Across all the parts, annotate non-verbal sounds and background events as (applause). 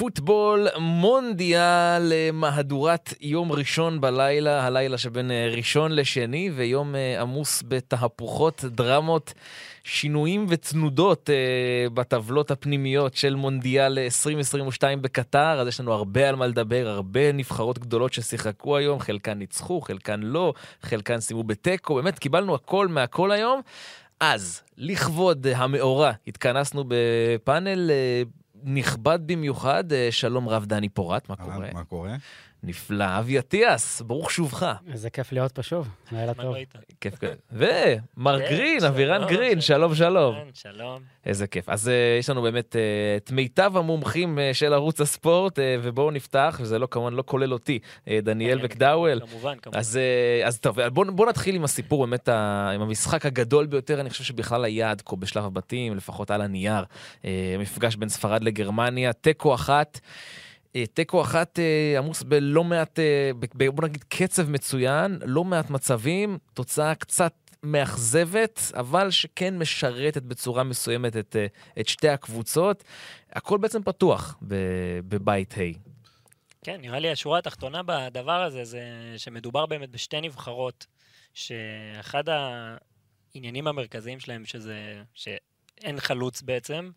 פוטבול מונדיאל, אה, מהדורת יום ראשון בלילה, הלילה שבין אה, ראשון לשני, ויום אה, עמוס בתהפוכות, דרמות, שינויים ותנודות בטבלות הפנימיות של מונדיאל 2022 בקטר, אז יש לנו הרבה על מה לדבר, הרבה נבחרות גדולות ששיחקו היום, חלקן ניצחו, חלקן לא, חלקן סיימו בתיקו, באמת קיבלנו הכל מהכל היום. אז, לכבוד המאורע, התכנסנו בפאנל נכבד במיוחד, אה, שלום רב דני פורט, מה קורה? מה קורה? נפלא. אבי אטיאס, ברוך שובך. איזה כיף להיות פה שוב, לילה טוב. כיף, כיף. ומר כן, גרין, אבירן גרין, שלום שלום. כן, שלום. איזה כיף. אז uh, יש לנו באמת uh, את מיטב המומחים uh, של ערוץ הספורט, ובואו נפתח, וזה לא כמובן לא כולל אותי, דניאל מקדאוול. כמובן, כמובן. אז, אז טוב, בואו בוא נתחיל עם הסיפור, באמת, עם המשחק הגדול ביותר, אני חושב שבכלל היה עד כה בשלב הבתים, לפחות על הנייר. מפגש בין ספרד לגרמניה, תיקו אחת. אה, תיקו אחת אה, עמוס בלא מעט, אה, בוא נגיד קצב מצוין, לא מעט מצבים, תוצאה קצת מאכזבת, אבל שכן משרתת בצורה מסוימת את, את שתי הקבוצות. הכל בעצם פתוח בבית ה'. כן, נראה לי השורה התחתונה בדבר הזה זה שמדובר באמת בשתי נבחרות, שאחד העניינים המרכזיים שלהם שזה שאין חלוץ בעצם,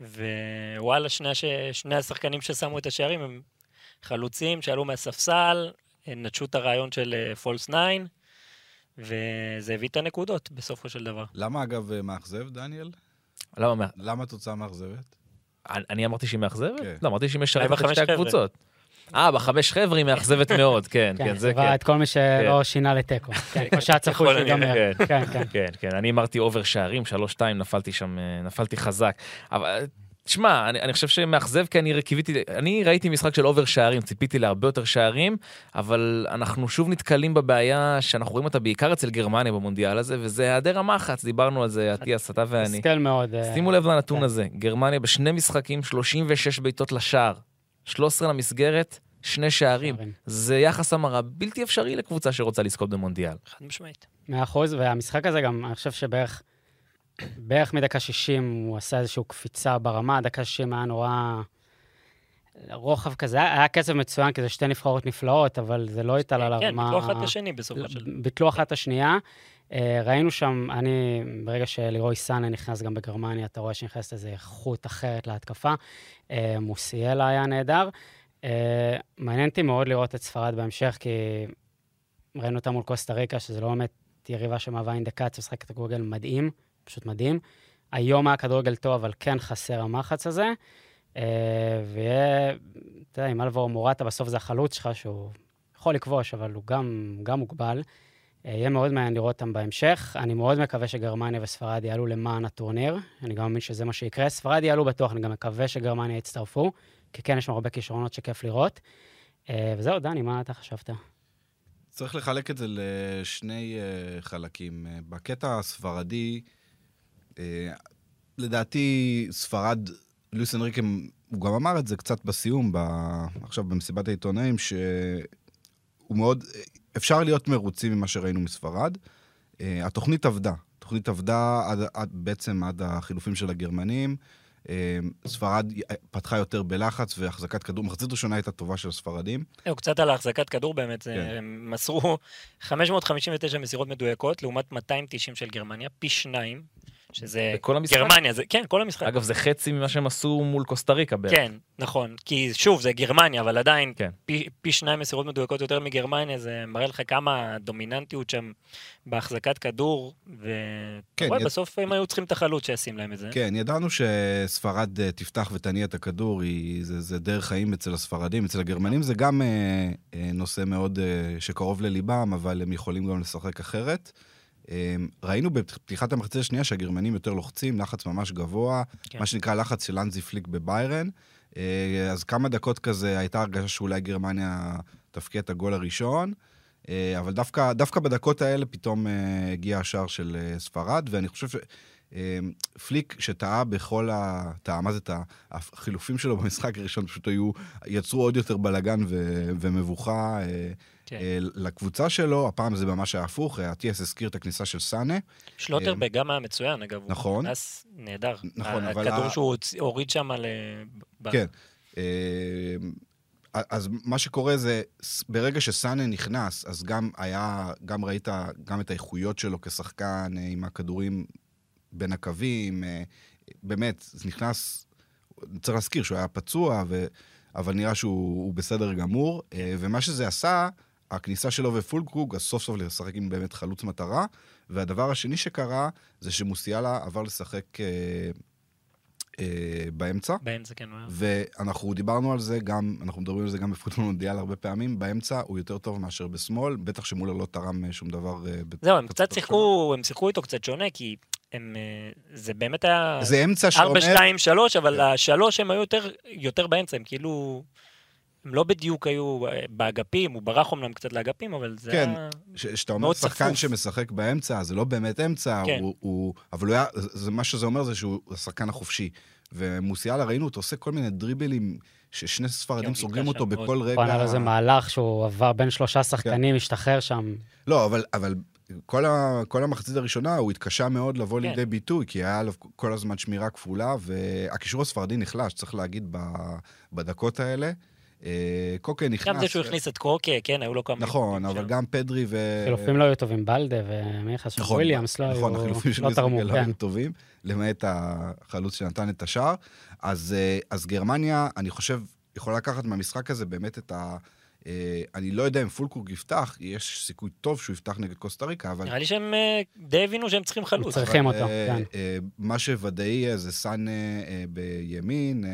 ווואלה, שני, הש... שני השחקנים ששמו את השערים הם חלוצים שעלו מהספסל, נטשו את הרעיון של פולס אה, 9, וזה הביא את הנקודות בסופו של דבר. למה אגב אה, מאכזב, דניאל? למה? למה התוצאה מאכזבת? אני אמרתי שהיא מאכזבת? כן. לא, אמרתי שהיא משרתת את שתי הקבוצות. אה, בחמש חבר'ה היא מאכזבת מאוד, (laughs) כן, כן, זה כן. את כל מי שלא כן. שינה לתיקו, (laughs) כן, כמו שהיה צפוי שיגמר. כן, כן, כן, אני אמרתי over שערים, שלוש-שתיים, נפלתי שם, אה, נפלתי חזק. אבל תשמע, אני, אני חושב שמאכזב כי אני קיוויתי, אני ראיתי משחק של over שערים, ציפיתי להרבה יותר שערים, אבל אנחנו שוב נתקלים בבעיה שאנחנו רואים אותה בעיקר אצל גרמניה במונדיאל הזה, וזה היעדר המחץ, דיברנו על זה, אטיאס, אתה ואני. מתסכל מאוד. אה, שימו לב לנתון כן. הזה, גרמניה בשני משחקים, 36 בעיטות לשער, 13 למסגרת, שני שערים. שערים. זה יחס המרה בלתי אפשרי לקבוצה שרוצה לזכות במונדיאל. חד משמעית. מאה אחוז, והמשחק הזה גם, אני חושב שבערך בערך מדקה 60 הוא עשה איזושהי קפיצה ברמה, דקה 60 היה נורא... רוחב כזה, היה קצב מצוין, כי זה שתי נבחרות נפלאות, אבל זה לא הייתה לה כן, ביטלו אחת את השני בסופו של דבר. ביטלו אחת את השנייה. אה, ראינו שם, אני, ברגע שלירוי סאנה נכנס גם בגרמניה, אתה רואה שנכנסת איזו איכות אחרת להתקפה. אה, מוסיאלה היה נהדר. אה, מעניין אותי מאוד לראות את ספרד בהמשך, כי ראינו אותה מול קוסטה ריקה, שזה לא באמת יריבה שמהווה אינדקציה, משחקת כדורגל מדהים, פשוט מדהים. היום היה כדורגל טוב, אבל כן חסר המחץ הזה. ויהיה, אתה יודע, עם אלבור מורטה, בסוף זה החלוץ שלך, שהוא יכול לכבוש, אבל הוא גם, גם מוגבל. אה, יהיה מאוד מעניין לראות אותם בהמשך. אני מאוד מקווה שגרמניה וספרד יעלו למען הטורניר. אני גם מאמין שזה מה שיקרה. ספרד יעלו בטוח, אני גם מקווה שגרמניה יצטרפו, כי כן, יש שם הרבה כישרונות שכיף לראות. אה, וזהו, דני, מה אתה חשבת? צריך לחלק את זה לשני אה, חלקים. בקטע הספרדי, לדעתי, ספרד, לואיס אנריקה, הוא גם אמר את זה קצת בסיום. עכשיו במסיבת העיתונאים, שהוא מאוד, אפשר להיות מרוצים ממה שראינו מספרד. Uh, התוכנית עבדה. התוכנית עבדה עד, עד, בעצם עד החילופים של הגרמנים. Uh, ספרד פתחה יותר בלחץ והחזקת כדור. מחצית ראשונה הייתה טובה של הספרדים. הוא קצת על החזקת כדור באמת. כן. הם מסרו (laughs) 559 מסירות מדויקות לעומת 290 של גרמניה, פי שניים. שזה בכל המשחק? גרמניה, זה, כן, כל המשחק. אגב, זה חצי ממה שהם עשו מול קוסטה ריקה בערך. כן, נכון. כי שוב, זה גרמניה, אבל עדיין כן. פי, פי שניים מסירות מדויקות יותר מגרמניה, זה מראה לך כמה דומיננטיות שם בהחזקת כדור, ואתה כן, רואה, יד... בסוף הם היו צריכים את החלוץ שישים להם את זה. כן, ידענו שספרד אה, תפתח ותניע את הכדור, היא, זה, זה דרך חיים אצל הספרדים, אצל הגרמנים זה גם אה, אה, נושא מאוד אה, שקרוב לליבם, אבל הם יכולים גם לשחק אחרת. אמ, ראינו בפתיחת המחצית השנייה שהגרמנים יותר לוחצים, לחץ ממש גבוה, כן. מה שנקרא לחץ של אנזי פליק בביירן. אה, אז כמה דקות כזה הייתה הרגשה שאולי גרמניה תפקיע את הגול הראשון. אה, אבל דווקא, דווקא בדקות האלה פתאום אה, הגיע השער של ספרד, ואני חושב שפליק, שטעה בכל ה... טעה, מה זה טעה? החילופים שלו במשחק הראשון פשוט היו, יצרו עוד יותר בלאגן ו... ומבוכה. כן. אה, לקבוצה שלו, הפעם זה ממש היה הפוך, אטיאס הזכיר את הכניסה של סאנה. שלוטרבק גם היה מצוין, אגב. נכון. הוא נכנס נהדר. נכון, אבל... הכדור שהוא הוריד שם על... כן. אה, אז מה שקורה זה, ברגע שסאנה נכנס, אז גם היה, גם ראית גם את האיכויות שלו כשחקן אה, עם הכדורים בין הקווים, אה, באמת, זה נכנס, צריך להזכיר שהוא היה פצוע, ו, אבל נראה שהוא בסדר גמור, אה, ומה שזה עשה, הכניסה שלו ופולקרוג, אז סוף סוף לשחק עם באמת חלוץ מטרה, והדבר השני שקרה, זה שמוסיאלה עבר לשחק... אה, באמצע. באמצע, כן. ואנחנו דיברנו על זה גם, אנחנו מדברים על זה גם בפוטבול מונדיאל הרבה פעמים, באמצע הוא יותר טוב מאשר בשמאל, בטח שמולר לא תרם אה, שום דבר. אה, זהו, הם קצת שיחקו, הם שיחקו איתו קצת שונה, כי הם, זה באמת היה... זה אמצע שאומר... 4, 2, 3, אבל כן. השלוש הם היו יותר, יותר באמצע, הם כאילו... הם לא בדיוק היו באגפים, הוא ברח אומנם קצת לאגפים, אבל זה כן, היה כן, כשאתה אומר שחקן שמשחק באמצע, זה לא באמת אמצע, כן. הוא, הוא, אבל הוא היה, זה, מה שזה אומר זה שהוא השחקן החופשי. ומוסיאלה, ראינו אותו עושה כל מיני דריבלים, ששני ספרדים סוגרים אותו בכל רגע. היה לו איזה מהלך שהוא עבר בין שלושה שחקנים, השתחרר כן. שם. לא, אבל, אבל כל, ה, כל המחצית הראשונה הוא התקשה מאוד לבוא כן. לידי ביטוי, כי היה עליו כל הזמן שמירה כפולה, והקישור הספרדי נחלש, צריך להגיד, בדקות האלה. אה, קוקה נכנס... גם זה שהוא הכניס את קוקה, כן, היו לו כמה... נכון, אבל גם פדרי ו... חילופים לא היו טובים, בלדה ומי נכנס שם, וויליאמס לא היו... נכון, החילופים של מיסטגל לא היו כן. טובים, למעט החלוץ שנתן את השער. אז אה, גרמניה, אני חושב, יכולה לקחת מהמשחק הזה באמת את ה... אה, אני לא יודע אם פולקורג יפתח, יש סיכוי טוב שהוא יפתח נגד קוסטה ריקה, אבל... נראה לי שהם די הבינו שהם צריכים חלוץ. צריכים אותו, כן. מה שוודאי זה סאן בימין,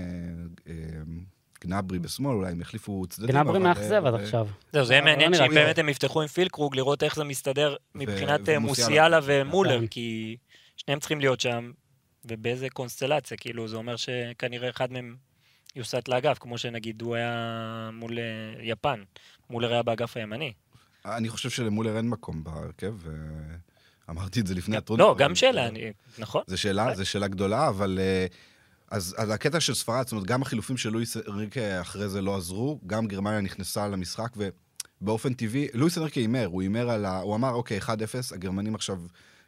גנברי בשמאל, אולי הם יחליפו צדדים. גנברי מאכזב עד אה, עכשיו. זהו, זה יהיה לא מעניין שאם באמת הם יפתחו עם פילקרוג, לראות איך זה מסתדר מבחינת אה, מוסיאלה ומולר, כן. כי שניהם צריכים להיות שם, ובאיזה קונסטלציה, כאילו, זה אומר שכנראה אחד מהם יוסט לאגף, כמו שנגיד הוא היה מול אה, יפן, מולר היה באגף הימני. אני חושב שלמולר אין מקום בהרכב, אמרתי את זה לפני הטרוניה. לא, גם שאלה, נכון. זו שאלה, זו שאלה גדולה, אבל... אז, אז הקטע של ספרד, זאת אומרת, גם החילופים של לואיס אנריקה אחרי זה לא עזרו, גם גרמניה נכנסה למשחק, ובאופן טבעי, לואיס אנריקה הימר, הוא הימר על ה... הוא אמר, אוקיי, 1-0, הגרמנים עכשיו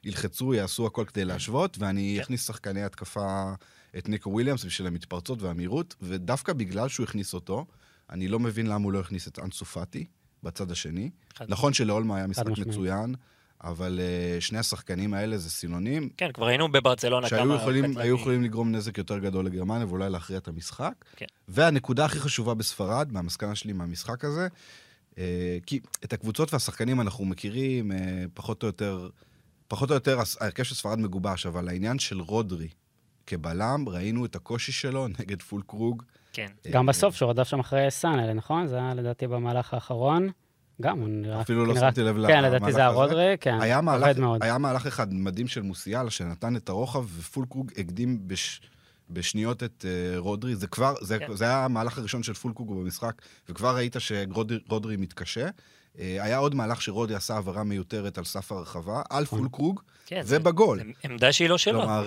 ילחצו, יעשו הכל כדי להשוות, ואני כן. אכניס שחקני התקפה, את ניקו וויליאמס בשביל המתפרצות והמהירות, ודווקא בגלל שהוא הכניס אותו, אני לא מבין למה הוא לא הכניס את אנסו פאטי בצד השני. נכון שלאולמה היה משחק מצוין. אבל uh, שני השחקנים האלה זה סינונים. כן, כבר היינו בברצלונה כמה... שהיו יכולים לגרום נזק יותר גדול לגרמניה ואולי להכריע את המשחק. כן. והנקודה הכי חשובה בספרד, מהמסקנה שלי מהמשחק הזה, אה, כי את הקבוצות והשחקנים אנחנו מכירים אה, פחות או יותר, פחות או יותר ההרכב של ספרד מגובש, אבל העניין של רודרי כבלם, ראינו את הקושי שלו (laughs) נגד פולקרוג. כן. גם בסוף, שהוא רדף שם אחרי סאנה, נכון? זה היה לדעתי במהלך האחרון. גם, הוא נראה... אפילו לא שמתי לב למהלך הזה. כן, לדעתי זה הרודרי, כן, היה מהלך, מאוד. היה מהלך אחד מדהים של מוסיאלה, שנתן את הרוחב, ופולקרוג הקדים בש... בשניות את אה, רודרי. זה כבר, זה, כן. זה היה המהלך הראשון של פולקרוג במשחק, וכבר ראית שרודרי מתקשה. Uh, היה עוד מהלך שרודרי עשה העברה מיותרת על סף הרחבה, על נכון. פולקרוג, כן, ובגול. עמדה שהיא לא שלו. כלומר...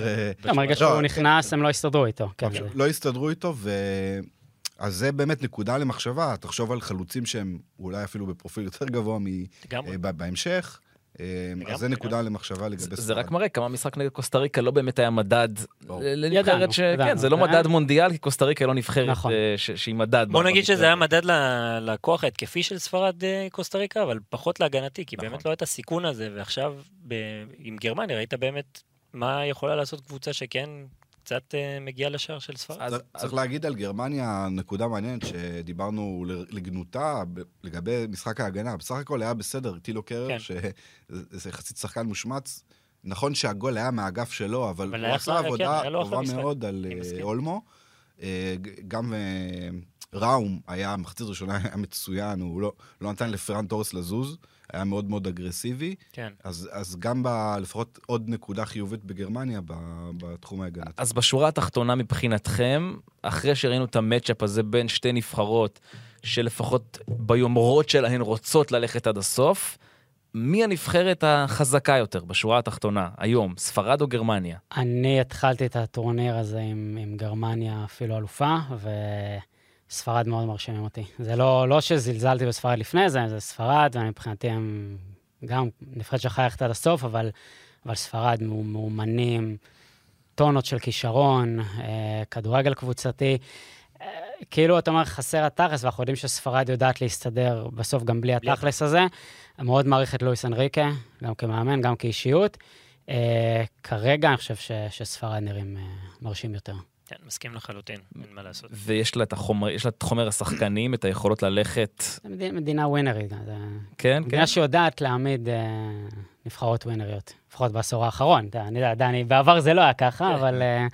ברגע שהוא לא, נכנס, הם לא הסתדרו איתו. כן, לא הסתדרו איתו, ו... אז זה באמת נקודה למחשבה, תחשוב על חלוצים שהם אולי אפילו בפרופיל יותר גבוה אה, בהמשך. אה, אז זה נקודה למחשבה לגבי ספרד. זה רק מראה כמה משחק נגד קוסטה ריקה לא באמת היה מדד לנבחרת ש... כן, זה לא מדד מונדיאל, כי קוסטה ריקה לא נבחרת נכון. אה, שהיא מדד. בוא נגיד שזה היה מדד לכוח ההתקפי של ספרד קוסטה ריקה, אבל פחות להגנתי, כי באמת נכון. לא היה את הסיכון הזה, ועכשיו עם גרמניה ראית באמת מה יכולה לעשות קבוצה שכן קצת uh, מגיע לשער של ספרד. צריך. להגיד על גרמניה נקודה מעניינת שדיברנו לגנותה לגבי משחק ההגנה. בסך הכל היה בסדר, טילו קרר, כן. שזה יחסית שחקן מושמץ. נכון שהגול היה מהאגף שלו, אבל, הוא עשה עבודה כן, טובה מאוד על uh, אולמו. Uh, גם ראום היה, מחצית ראשונה היה מצוין, הוא לא, לא נתן לפרן תורס לזוז. היה מאוד מאוד אגרסיבי. כן. אז, אז גם ב, לפחות עוד נקודה חיובית בגרמניה ב, בתחום ההגנתי. אז בשורה התחתונה מבחינתכם, אחרי שראינו את המצ'אפ הזה בין שתי נבחרות, שלפחות ביומרות שלהן רוצות ללכת עד הסוף, מי הנבחרת החזקה יותר בשורה התחתונה היום, ספרד או גרמניה? אני התחלתי את הטורניר הזה עם, עם גרמניה אפילו אלופה, ו... ספרד מאוד מרשימים אותי. זה לא, לא שזלזלתי בספרד לפני זה, זה ספרד, ואני מבחינתי הם גם נבחרת שיכולה ללכת עד הסוף, אבל, אבל ספרד מאומנים, טונות של כישרון, אה, כדורגל קבוצתי. אה, כאילו, אתה אומר, חסר התכלס, ואנחנו יודעים שספרד יודעת להסתדר בסוף גם בלי התכלס הזה. מאוד מעריך את לואיס אנריקה, גם כמאמן, גם כאישיות. אה, כרגע אני חושב ש, שספרד נראים אה, מרשים יותר. כן, מסכים לחלוטין, אין מה לעשות. ויש לה את החומר, יש לה את חומר השחקנים, את היכולות ללכת, מדינה, ווינרית, כן, כן. מדינה שיודעת להעמיד אה, נבחרות ווינריות, לפחות בעשור האחרון. אני יודע, דני, בעבר זה לא היה ככה, כן. אבל אה,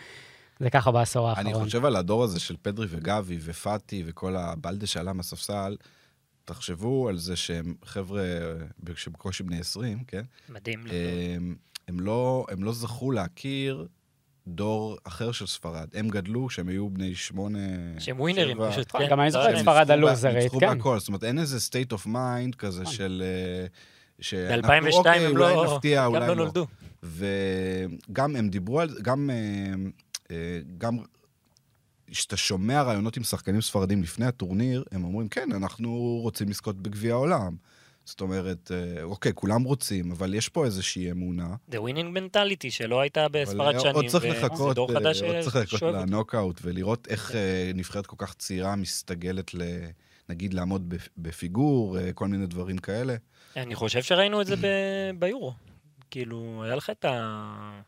זה ככה בעשור אני האחרון. חושב על הדור הזה של פדרי וגבי ופאטי וכל הבלדה שעלה מהספסל. תחשבו על זה שהם חבר'ה אה, שבקושי בני 20, כן? מדהים. הם, הם, לא, הם לא זכו להכיר דור אחר של ספרד. הם גדלו כשהם היו בני שמונה... שהם ווינרים. פשוט, כן. גם אני לא זוכר את ספרד ניצחו בה- הלוזרית, ניצחו כן. בהכל, זאת אומרת, אין איזה state of mind כזה נכון. של... אה, שאנחנו, ב-2002 אוקיי, הם אולי לא, נפתיע, גם אולי לא לא. נולדו. וגם הם דיברו על זה, גם, אה, אה, גם כשאתה שומע ראיונות עם שחקנים ספרדים לפני הטורניר, הם אומרים, כן, אנחנו רוצים לזכות בגביע העולם. זאת אומרת, אה, אוקיי, כולם רוצים, אבל יש פה איזושהי אמונה. זה winning mentality שלא הייתה בספרד אה, שנים. עוד צריך וזה לחכות, אה, חדש עוד צריך לחכות. לנוקאוט ולראות איך אה, נבחרת כל כך צעירה מסתגלת ל... נגיד לעמוד בפ- בפיגור, כל מיני דברים כאלה. אני חושב שראינו את זה (clears throat) ב- ביורו. כאילו, היה לך את ה...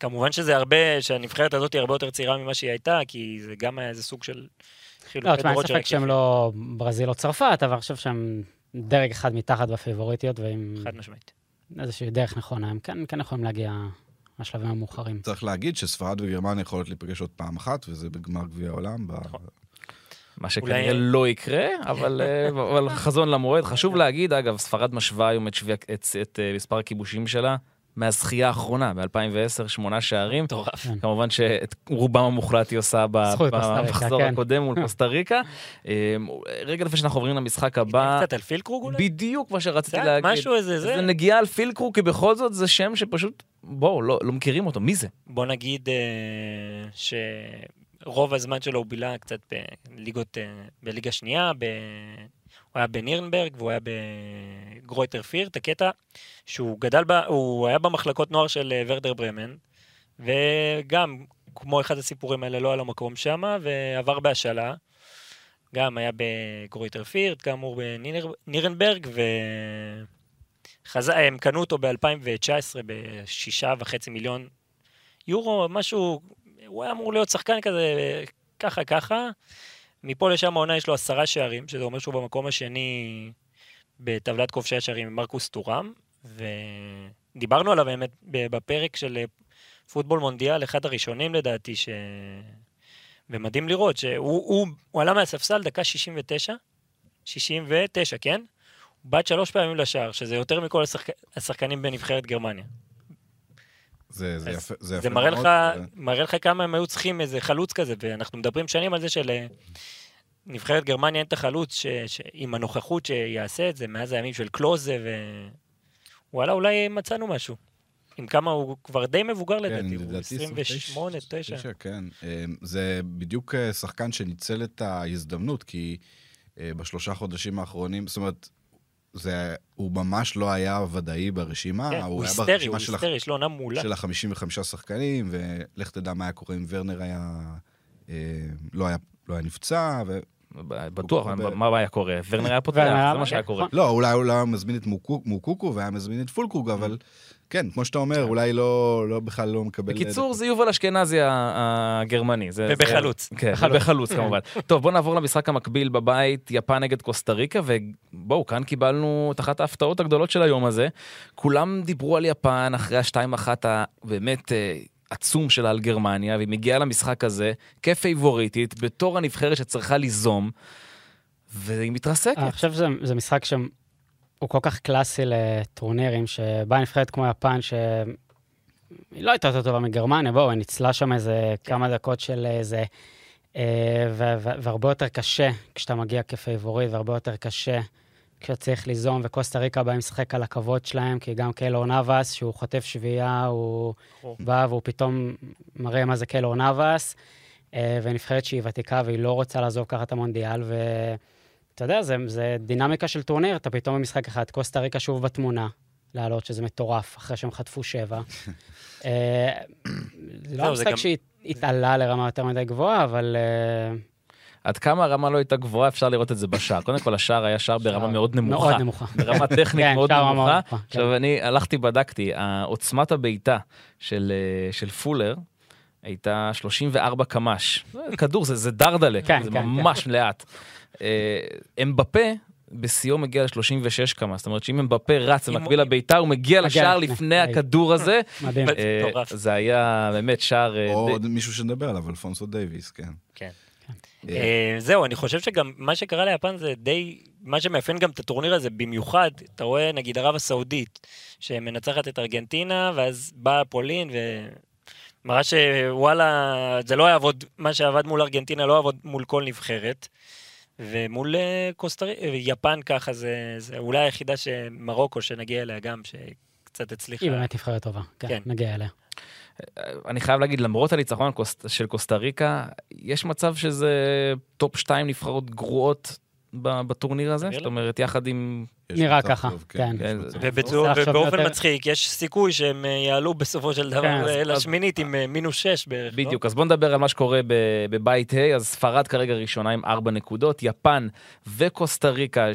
כמובן שזה הרבה, שהנבחרת הזאת היא הרבה יותר צעירה ממה שהיא הייתה, כי זה גם היה איזה סוג של לא, חילופי תשמע, אין דורות ספק. שהם לא ברזיל או צרפת, אבל אני חושב שהם דרג אחד מתחת בפיבוריטיות, ועם חד משמעית. איזושהי דרך נכונה, הם כן, כן יכולים להגיע לשלבים המאוחרים. צריך להגיד שספרד וגרמניה יכולות להיפגש עוד פעם אחת, וזה בגמר גביע העולם. ב- נכון. מה שכנראה אולי- לא יקרה, אבל, אה, (laughs) אבל חזון למועד. חשוב להגיד, אגב, ספרד משווה היום את, שוויק- את, את אה, מספר הכיבושים שלה מהזכייה האחרונה, ב-2010, שמונה שערים. מטורף. כמובן שאת רובם המוחלט היא עושה במחזור כן. הקודם מול (laughs) קוסטה ריקה. אה, רגע לפני שאנחנו עוברים למשחק הבא, קצת על פילקרוג אולי? בדיוק מה שרציתי להגיד. משהו איזה זה. זה נגיעה על פילקרו, כי בכל זאת זה שם שפשוט, בואו, לא, לא מכירים אותו, מי זה? בוא נגיד אה, שרוב הזמן שלו הוא בילה קצת בליגות, אה, בליגה שנייה, ב... הוא היה בנירנברג והוא היה בגרויטר פירט, הקטע שהוא גדל, ב... הוא היה במחלקות נוער של אה, ורדר ברמן, וגם, כמו אחד הסיפורים האלה, לא היה לו מקום שם, ועבר בהשאלה. גם היה בגרויטר פירט, כאמור בנירנברג, ו... חז... הם קנו אותו ב-2019 בשישה וחצי מיליון יורו, משהו, הוא היה אמור להיות שחקן כזה, ככה ככה. מפה לשם העונה יש לו עשרה שערים, שזה אומר שהוא במקום השני בטבלת כובשי השערים עם מרקוס טורם, ודיברנו עליו באמת בפרק של פוטבול מונדיאל, אחד הראשונים לדעתי, ש... ומדהים לראות שהוא הוא, הוא עלה מהספסל דקה 69, 69, כן? הוא בעט שלוש פעמים לשער, שזה יותר מכל השחק... השחקנים בנבחרת גרמניה. זה, זה יפה, זה יפה זה מראה מאוד, לך, ו- מראה לך כמה הם היו צריכים איזה חלוץ כזה, ואנחנו מדברים שנים על זה של אה, נבחרת גרמניה אין את החלוץ ש, ש, עם הנוכחות שיעשה את זה מאז הימים של קלוזה, ווואלה, אולי מצאנו משהו. עם כמה הוא כבר די מבוגר לדעתי, הוא לדעתי 28, 9. תשע, כן. אה, זה בדיוק אה, שחקן שניצל את ההזדמנות, כי בשלושה חודשים האחרונים, זאת אומרת, זה, הוא ממש לא היה ודאי ברשימה, כן, הוא הוא היה היסטרי, הוא ברשימה של, הח- היסטרי, יש לו עונה מעולה. של ה-55 שחקנים, ולך תדע מה היה קורה אם ורנר היה, אה, לא היה, לא היה נפצע, ו... בטוח, הוא- מה היה קורה? ורנר היה פותח, זה מה שהיה קורה. לא, אולי הוא לא היה מזמין את מוקו- מוקוקו והיה מזמין את פולקרוג, אבל כן, כמו שאתה אומר, אולי לא, לא בכלל לא מקבל... בקיצור, זה יובל אשכנזי הגרמני. זה- ובחלוץ. זה- כן, (laughs) בחלוץ כמובן. טוב, בואו נעבור למשחק המקביל בבית, יפן נגד קוסטה ריקה, ובואו, כאן קיבלנו את אחת ההפתעות הגדולות של היום הזה. כולם דיברו על יפן אחרי השתיים אחת הבאמת אה, עצום שלה על גרמניה, והיא מגיעה למשחק הזה כפייבוריטית, בתור הנבחרת שצריכה ליזום, והיא מתרסקת. אני חושב שזה זה משחק שהוא כל כך קלאסי לטורנירים, שבאה נבחרת כמו יפן, שהיא לא הייתה יותר טובה מגרמניה, בואו, היא ניצלה שם איזה כמה דקות של איזה... אה, והרבה יותר קשה כשאתה מגיע כפייבוריט, והרבה יותר קשה כשאתה צריך ליזום, וקוסטה ריקה באה משחק על הכבוד שלהם, כי גם קיילור נאבס, שהוא חוטף שביעייה, הוא ברור. בא והוא פתאום מראה מה זה קיילור נאבס, אה, ונבחרת שהיא ותיקה והיא לא רוצה לעזוב ככה את המונדיאל, ו... אתה יודע, זה, זה דינמיקה של טורניר, אתה פתאום במשחק אחד, קוסטה ריקה שוב בתמונה, לעלות, שזה מטורף, אחרי שהם חטפו שבע. (laughs) אה, לא המשחק גם- שהתעלה לרמה יותר מדי גבוהה, אבל... אה, עד כמה הרמה לא הייתה גבוהה, אפשר לראות את זה בשער. קודם כל, השער היה שער ברמה מאוד נמוכה. מאוד נמוכה. ברמה טכנית כן, מאוד נמוכה. נמוכה, כן. עכשיו, אני הלכתי, בדקתי, עוצמת הבעיטה של אה, של פולר הייתה 34 קמ"ש. כדור, זה זה דרדלה, כן, זה כן, ממש לאט. אמבפה, בשיאו מגיע ל-36 קמ"ש, זאת אומרת שאם אמבפה רץ במקביל לביתה, הוא מגיע לשער לפני. הכדור הזה. (laughs) מדהים. זה אה. זה היה באמת שער... אה, או עוד מישהו שנדבר עליו, אלפונסו דייוויס, כן. כן. אה, זהו, אני חושב שגם מה שקרה ליפן זה די, מה שמאפיין גם את הטורניר הזה במיוחד, אתה רואה נגיד ערב הסעודית, שמנצחת את ארגנטינה, ואז באה פולין ומראה שוואלה, זה לא יעבוד, מה שעבד מול ארגנטינה לא יעבוד מול כל נבחרת. ומול אה, קוסטר... אה, יפן ככה זה, זה אולי היחידה שמרוקו שנגיע אליה גם, שקצת הצליחה. היא באמת נבחרת טובה. כן, כן. נגיע אליה. אני חייב להגיד, למרות הניצחון של קוסטה ריקה, יש מצב שזה top 2 נבחרות גרועות בטורניר הזה? זאת. אומרת, יחד עם... נראה ככה, כן. כן, עכשיו ובאופן מצחיק, יש סיכוי שהם אה, יעלו בסופו של דבר כן, אה, לשמינית עם אה, מינוס 6 בערך. לא? בדיוק, אז בוא נדבר על מה שקורה ב- בבית ה', אז ספרד כרגע ראשונה עם ארבע נקודות, יפן וקוסטה ריקה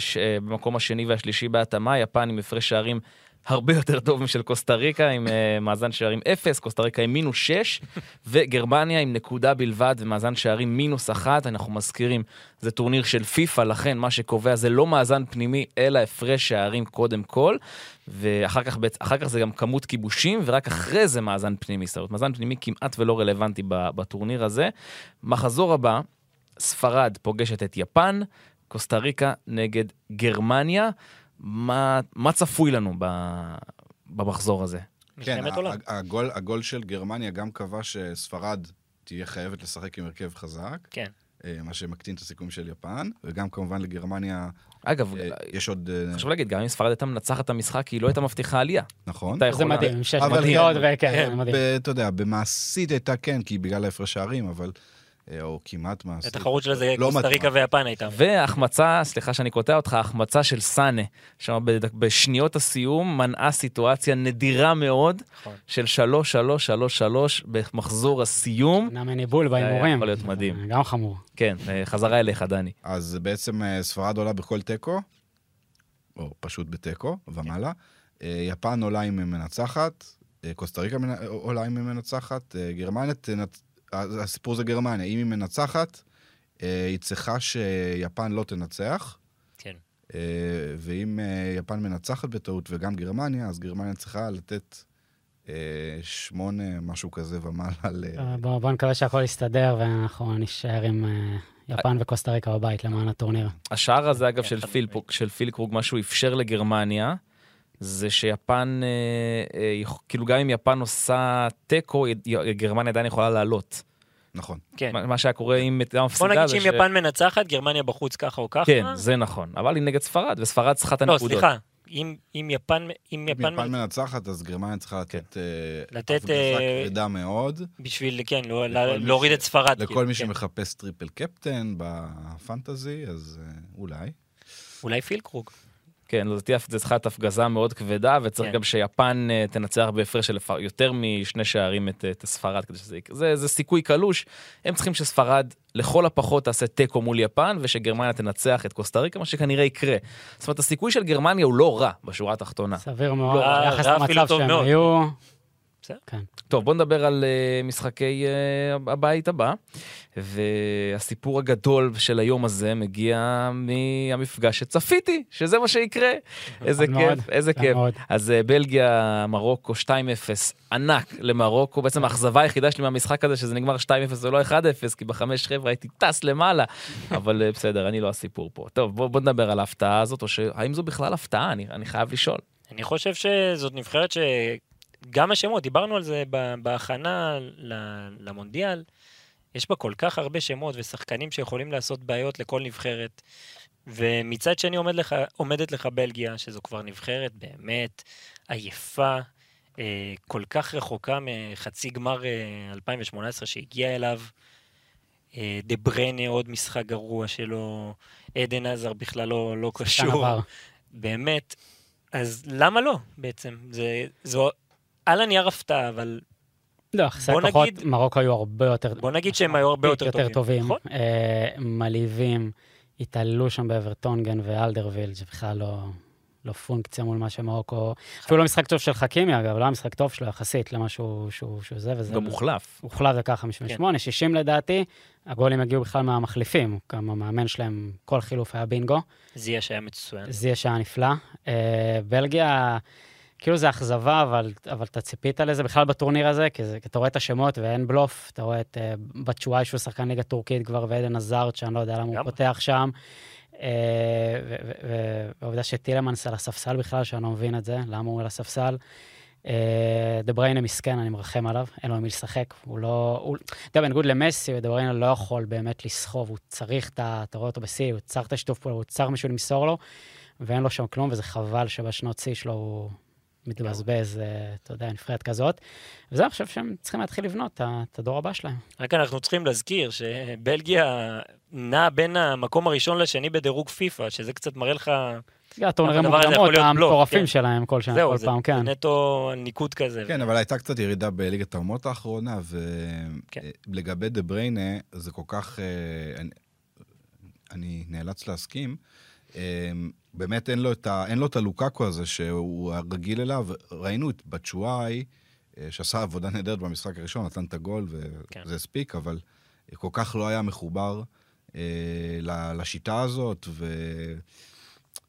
במקום השני והשלישי בהתאמה, יפן עם הפרש שערים הרבה יותר טוב משל קוסטה ריקה, עם אה, מאזן שערים אפס, קוסטה ריקה עם מינוס שש, (laughs) וגרמניה עם נקודה בלבד ומאזן שערים מינוס אחת, אנחנו מזכירים, זה טורניר של פיפא, לכן מה שקובע זה לא מאזן פנימי, אלא הפרש שערים קודם כל, ואחר כך, כך זה גם כמות כיבושים, ורק אחרי זה מאזן פנימי. זאת אומרת, מאזן פנימי כמעט ולא רלוונטי בטורניר הזה. מחזור הבא, ספרד פוגשת את יפן, קוסטה ריקה נגד גרמניה. מה, מה צפוי לנו ב, במחזור הזה? כן, הגול, הגול של גרמניה גם קבע שספרד תהיה חייבת לשחק עם הרכב חזק, כן. אה, מה שמקטין את הסיכויים של יפן, וגם כמובן לגרמניה אגב, אה, יש עוד... אה, חשוב להגיד, גם אם ספרד הייתה מנצחת את המשחק, היא לא הייתה מבטיחה עלייה. נכון. זה מדהים, שש אבל נקודות, כן, וכן, כן, מדהים. אתה יודע, במעשית הייתה כן, כי בגלל ההפרש שערים, אבל... אה, או כמעט מעשית. התחרות של זה לא קוסטה ריקה. ויפן הייתה. והחמצה, סליחה שאני קוטע אותך, החמצה של סאנה, שם בשניות הסיום מנעה סיטואציה נדירה מאוד נכון. של 3-3-3-3 במחזור הסיום. מניבול זה היה בהימורים. יכול להיות מדהים. גם חמור. כן, אה, חזרה אליך, דני. אז בעצם אה, ספרד עולה בכל תיקו, או פשוט בתיקו ומעלה. יפן עולה עם מנצחת, אה, קוסטה ריקה עולה עם מנצחת, גרמניה, הסיפור זה גרמניה, אם היא מנצחת, אה, היא צריכה שיפן לא תנצח, כן. אה, ואם אה, יפן מנצחת בטעות וגם גרמניה, אז גרמניה צריכה לתת שמונה, משהו כזה ומעלה ל... אה, בוא נקווה שהכל יסתדר ואנחנו נישאר עם יפן וקוסטה ריקה בבית למען הטורניר. השער הזה, אגב, כן, של פילפוק- של פילקרוג, מה שהוא אפשר לגרמניה, זה שיפן, אה, אה, כאילו גם אם יפן עושה תיקו, גרמניה עדיין יכולה לעלות. נכון. כן. מה מה שהיה קורה אם בוא מפסידה נגיד זה שאם ש- יפן מנצחת, גרמניה בחוץ ככה או ככה. כן, זה נכון. אבל היא נגד ספרד, וספרד צריכה את לא, הנקודות. סליחה. אם אם יפן אם יפן יפן מנצחת, אז גרמניה צריכה לתת... אה, לתת, הפגזה אה, כבדה מאוד. בשביל, כן, לא- מי להוריד ש- את ספרד. לכל כאילו, מי כן. שמחפש triple captain ב fantasy, אז אה, אולי. אולי פולקרוג. כן, זאת צריכה להיות הפגזה מאוד כבדה, וצריך כן. גם שיפן אה, תנצח בהפרש של יותר משני שערים את, את ספרד, כדי שזה יקרה. זה, זה סיכוי קלוש. הם צריכים שספרד לכל הפחות תעשה תיקו מול יפן, ושגרמניה תנצח את קוסטה ריקה, מה שכנראה יקרה. זאת אומרת, הסיכוי של גרמניה הוא לא רע בשורה התחתונה. סביר מאוד, רע אפילו למצב שהם. היו. בסדר. כן. טוב, בוא נדבר על uh, משחקי uh, הבית הבא. והסיפור הגדול של היום הזה מגיע מהמפגש שצפיתי, שזה מה שיקרה. איזה מאוד, כיף, איזה כן, כיף. מאוד. אז uh, בלגיה, מרוקו 2-0, ענק למרוקו. בעצם האכזבה היחידה שלי מהמשחק הזה, שזה נגמר 2-0 ולא 1-0, כי בחמש חבר'ה הייתי טס למעלה. (laughs) אבל uh, בסדר, אני לא הסיפור פה. טוב, בוא, בוא נדבר על ההפתעה הזאת, או שהאם זו בכלל הפתעה? אני, אני חייב לשאול. אני חושב שזאת נבחרת שגם השמות, דיברנו על זה בהכנה למונדיאל, יש בה כל כך הרבה שמות ושחקנים שיכולים לעשות בעיות לכל נבחרת. ומצד שני עומד לך, עומדת לך בלגיה, שזו כבר נבחרת באמת עייפה, אה, כל כך רחוקה מחצי גמר אה, 2018 שהגיע אליו. אה, דה בריינה עוד משחק גרוע שלו, עדן הזאר בכלל לא, לא קשור. עבר. באמת, אז למה לא בעצם? זה, זו על הנייר הפתעה, אבל לא, יחסי הכוחות, נגיד- מרוקו היו הרבה יותר... בוא נגיד שהם היו הרבה יותר טובים. טובים. נכון. אה, מלהיבים, התעללו שם בוורטונגן ואלדרוויירלד, שבכלל לא, לא פונקציה מול מה שמרוקו... אפילו לא משחק טוב של חכימי, אגב, לא היה משחק טוב שלו יחסית למה שהוא, שהוא, שהוא זה וזה. גם מוחלף. הוחלף דקה 58, 60 לדעתי, הגולים הגיעו בכלל מהמחליפים, גם המאמן שלהם, כל חילוף היה בינגו. זיאש היה מצוין. זה יהיה שעה נפלא. אה, בלגיה, כאילו זה אכזבה, אבל, אבל אתה ציפית לזה בכלל בטורניר הזה, כי, זה, כי אתה רואה את השמות ואין בלוף, אתה רואה את אה, בצ'ואי שהוא שחקן ליגה טורקית כבר, ועדן עזארד, שאני לא יודע למה הוא. פותח שם. אה, והעובדה שטילמנס על הספסל בכלל, שאני לא מבין את זה, למה הוא על הספסל. אה, דה בריינה מסכן, אני מרחם עליו, אין לו מי לשחק. הוא לא... הוא- אתה יודע, בניגוד למסי, דה בריינה לא יכול באמת לסחוב, הוא צריך את ה... אתה רואה אותו בשיא, הוא צריך את השיתוף פעולה, הוא צריך מישהו למסור לו, ואין לו שם כלום, וזה חבל שבשנות שיא שלו הוא מתבזבז, אה, אתה יודע, נבחרת כזאת. וזה, אני חושב שהם צריכים להתחיל לבנות את הדור הבא שלהם. רק אנחנו צריכים להזכיר שבלגיה נעה בין המקום הראשון לשני בדירוג פיפא, שזה קצת מראה לך... הטורנירים הדבר הזה יכול מוקדמות להיות בלוף, המטורפים כן. שלהם כל שנה, זהו, כל זה פעם, כן. זה נטו ניקוד כזה. כן, אבל הייתה קצת ירידה בליגת האומות האחרונה, כן. ולגבי דה בריינה, זה כל כך... אה, אני- אני נאלץ להסכים. אה, באמת אין לו את ה- אין לו את הלוקקו הזה שהוא רגיל אליו. ראינו את בצ'ואי, אה, שעשה עבודה נהדרת במשחק הראשון, נתן את הגול כן. וזה הספיק, אבל כל כך לא היה מחובר אה, לשיטה הזאת,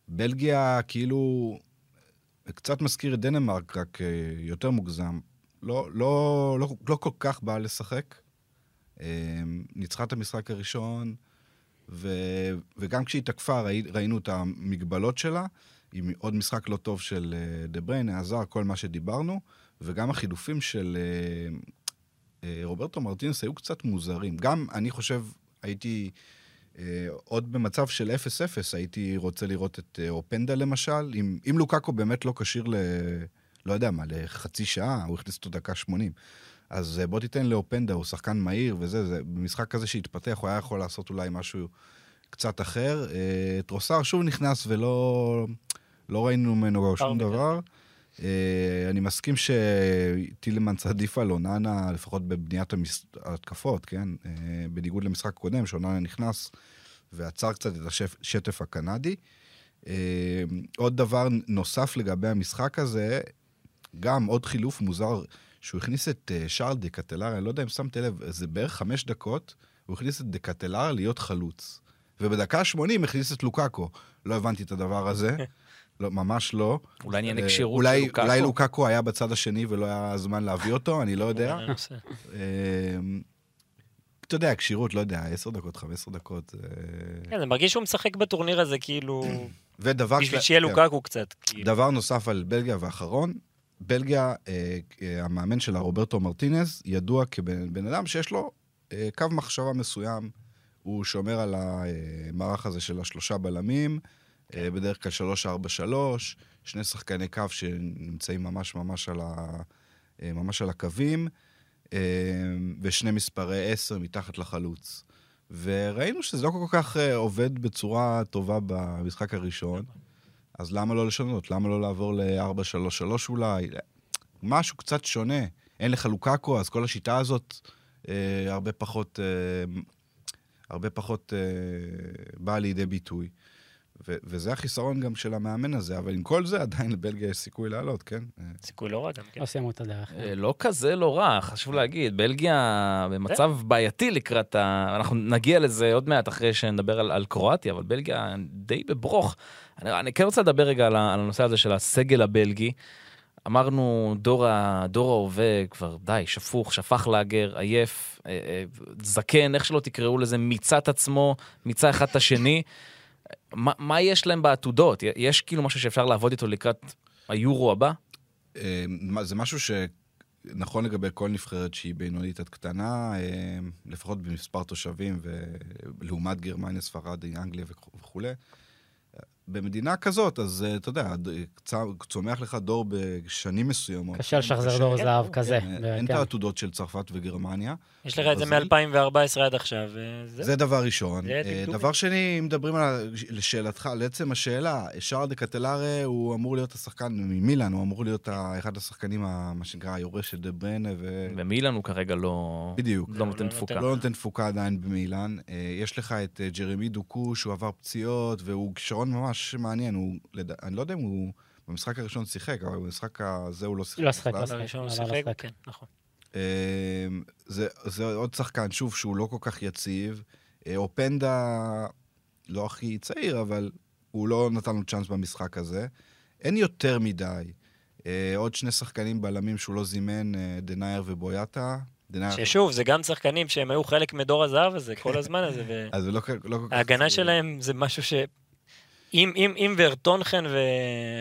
ובלגיה כאילו קצת מזכיר את דנמרק, רק אה, יותר מוגזם. לא, לא, לא, לא כל כך באה לשחק. אה, ניצחה את המשחק הראשון, ו, וגם כשהיא תקפה ראי, ראינו את המגבלות שלה, עם עוד משחק לא טוב של אה, דה בריינה, עזר כל מה שדיברנו, וגם החילופים של אה, אה, רוברטו מרטינס היו קצת מוזרים. גם, אני חושב, הייתי אה, עוד במצב של 0-0, הייתי רוצה לראות את אה, אופנדה למשל. אם, אם לוקאקו באמת לא כשיר ל... לא יודע מה, לחצי שעה, הוא הכניס אותו דקה 80. אז אה, בוא תיתן לאופנדה, הוא שחקן מהיר וזה, זה, במשחק כזה שהתפתח, הוא היה יכול לעשות אולי משהו קצת אחר. אה, טרוסר שוב נכנס ולא לא ראינו ממנו שום. דבר. אה, אני מסכים שטילמנס עדיף על אוננה, לפחות בבניית ההתקפות, כן? אה, בניגוד למשחק קודם, שאוננה נכנס ועצר קצת את השטף הקנדי. אה, עוד דבר נוסף לגבי המשחק הזה, גם עוד חילוף מוזר, שהוא הכניס את אה, שרל דקטלר, אני לא יודע אם שמתם לב, זה בערך חמש דקות, הוא הכניס את דקטלר להיות חלוץ. ובדקה ה-80 הכניס את לוקאקו. לא הבנתי את הדבר הזה, (laughs) לא, ממש לא. אולי עניין אה, אולי- של לוקאקו. אולי לוקאקו היה בצד השני ולא היה זמן להביא אותו, אני לא יודע. אה, אתה יודע, כשירות, לא יודע, 10 דקות, 15 דקות. כן, זה מרגיש שהוא משחק בטורניר הזה כאילו... ודבר... בשביל שיהיה כן. לוקקו קצת. כאילו. דבר נוסף על בלגיה ואחרון, בלגיה, אה, אה, המאמן שלה, רוברטו מרטינז, ידוע כבן בן אדם שיש לו אה, קו מחשבה מסוים. הוא שומר על המערך הזה של השלושה בלמים, אה, בדרך כלל שלוש, ארבע, שלוש, שני שחקני קו שנמצאים ממש ממש על, ה, אה, ממש על הקווים, אה, ושני מספרי עשר מתחת לחלוץ. וראינו שזה לא כל כך אה, עובד בצורה טובה במשחק הראשון. אז למה לא לשנות? למה לא לעבור ל-4-3-3 אולי? משהו קצת שונה. אין לך לוקאקו, אז כל השיטה הזאת אה, הרבה פחות, אה, הרבה פחות אה, באה לידי ביטוי. ו- וזה החיסרון גם של המאמן הזה, אבל עם כל זה עדיין לבלגיה יש סיכוי לעלות, כן? סיכוי לא רע גם, כן. לא סיימו את הדרך. אה, לא כזה לא רע, חשוב להגיד, בלגיה במצב בעייתי לקראת ה... אנחנו נגיע לזה עוד מעט אחרי שנדבר על, על קרואטיה, אבל בלגיה די בברוך. אני, אני כן רוצה לדבר רגע על, הנושא הזה של הסגל הבלגי. אמרנו, דור, ה- דור ההווה כבר די, שפוך, שפך לאגר, עייף, אה, אה, זקן, איך שלא תקראו לזה, מיצה את עצמו, מיצה אחד את השני. מה, מה יש להם בעתודות? יש כאילו משהו שאפשר לעבוד איתו לקראת היורו הבא? מה- זה משהו שנכון לגבי כל נבחרת שהיא בינונית עד קטנה, אה, לפחות במספר תושבים, ולעומת גרמניה, ספרד, אנגליה וכו'- וכולי. במדינה כזאת, אז אה, אתה יודע, צומח לך דור בשנים מסוימות. קשה לשחזר דור כן, זהב כן. כזה. אין ו- אין את כן. העתודות של צרפת וגרמניה. יש לך את זה ברזיל? מ-2014 עד עכשיו, וזהו. זה דבר ראשון. אה. דבר שני, אם מדברים על לשאלתך, על עצם השאלה, שער דה קטלארה הוא אמור להיות השחקן ממילאן, הוא אמור להיות אחד השחקנים, מה שנקרא, היורש של דה בריינה, ו... ומילן הוא כרגע לא... בדיוק. לא לא, נותן לא תפוקה. נותן. לא נותן תפוקה עדיין במילאן. אה, יש לך את אה, ג'רמי דוקו, שהוא עבר פציעות, והוא כישרון ממש מעניין. הוא, לד... אני לא יודע אם הוא במשחק הראשון שיחק, אבל במשחק הזה הוא לא שיחק. לא שיחק. לא שיחק. הראשון לא, הוא לא שיחק. כן, נכון. אה, זה, זה עוד שחקן, שוב, שהוא לא כל כך יציב. אה, אופנדה לא הכי צעיר, אבל הוא לא נתן לו צ'אנס במשחק הזה. אין יותר מדי. אה, עוד שני שחקנים בלמים שהוא לא זימן, אה, דנייר ובויאטה. דנייר... ששוב, זה גם שחקנים שהם היו חלק מדור הזהב הזה כל הזמן הזה, (laughs) אז זה לא, כל- לא כל כך... וההגנה שלהם זה משהו ש... אם, אם, אם ורטונגן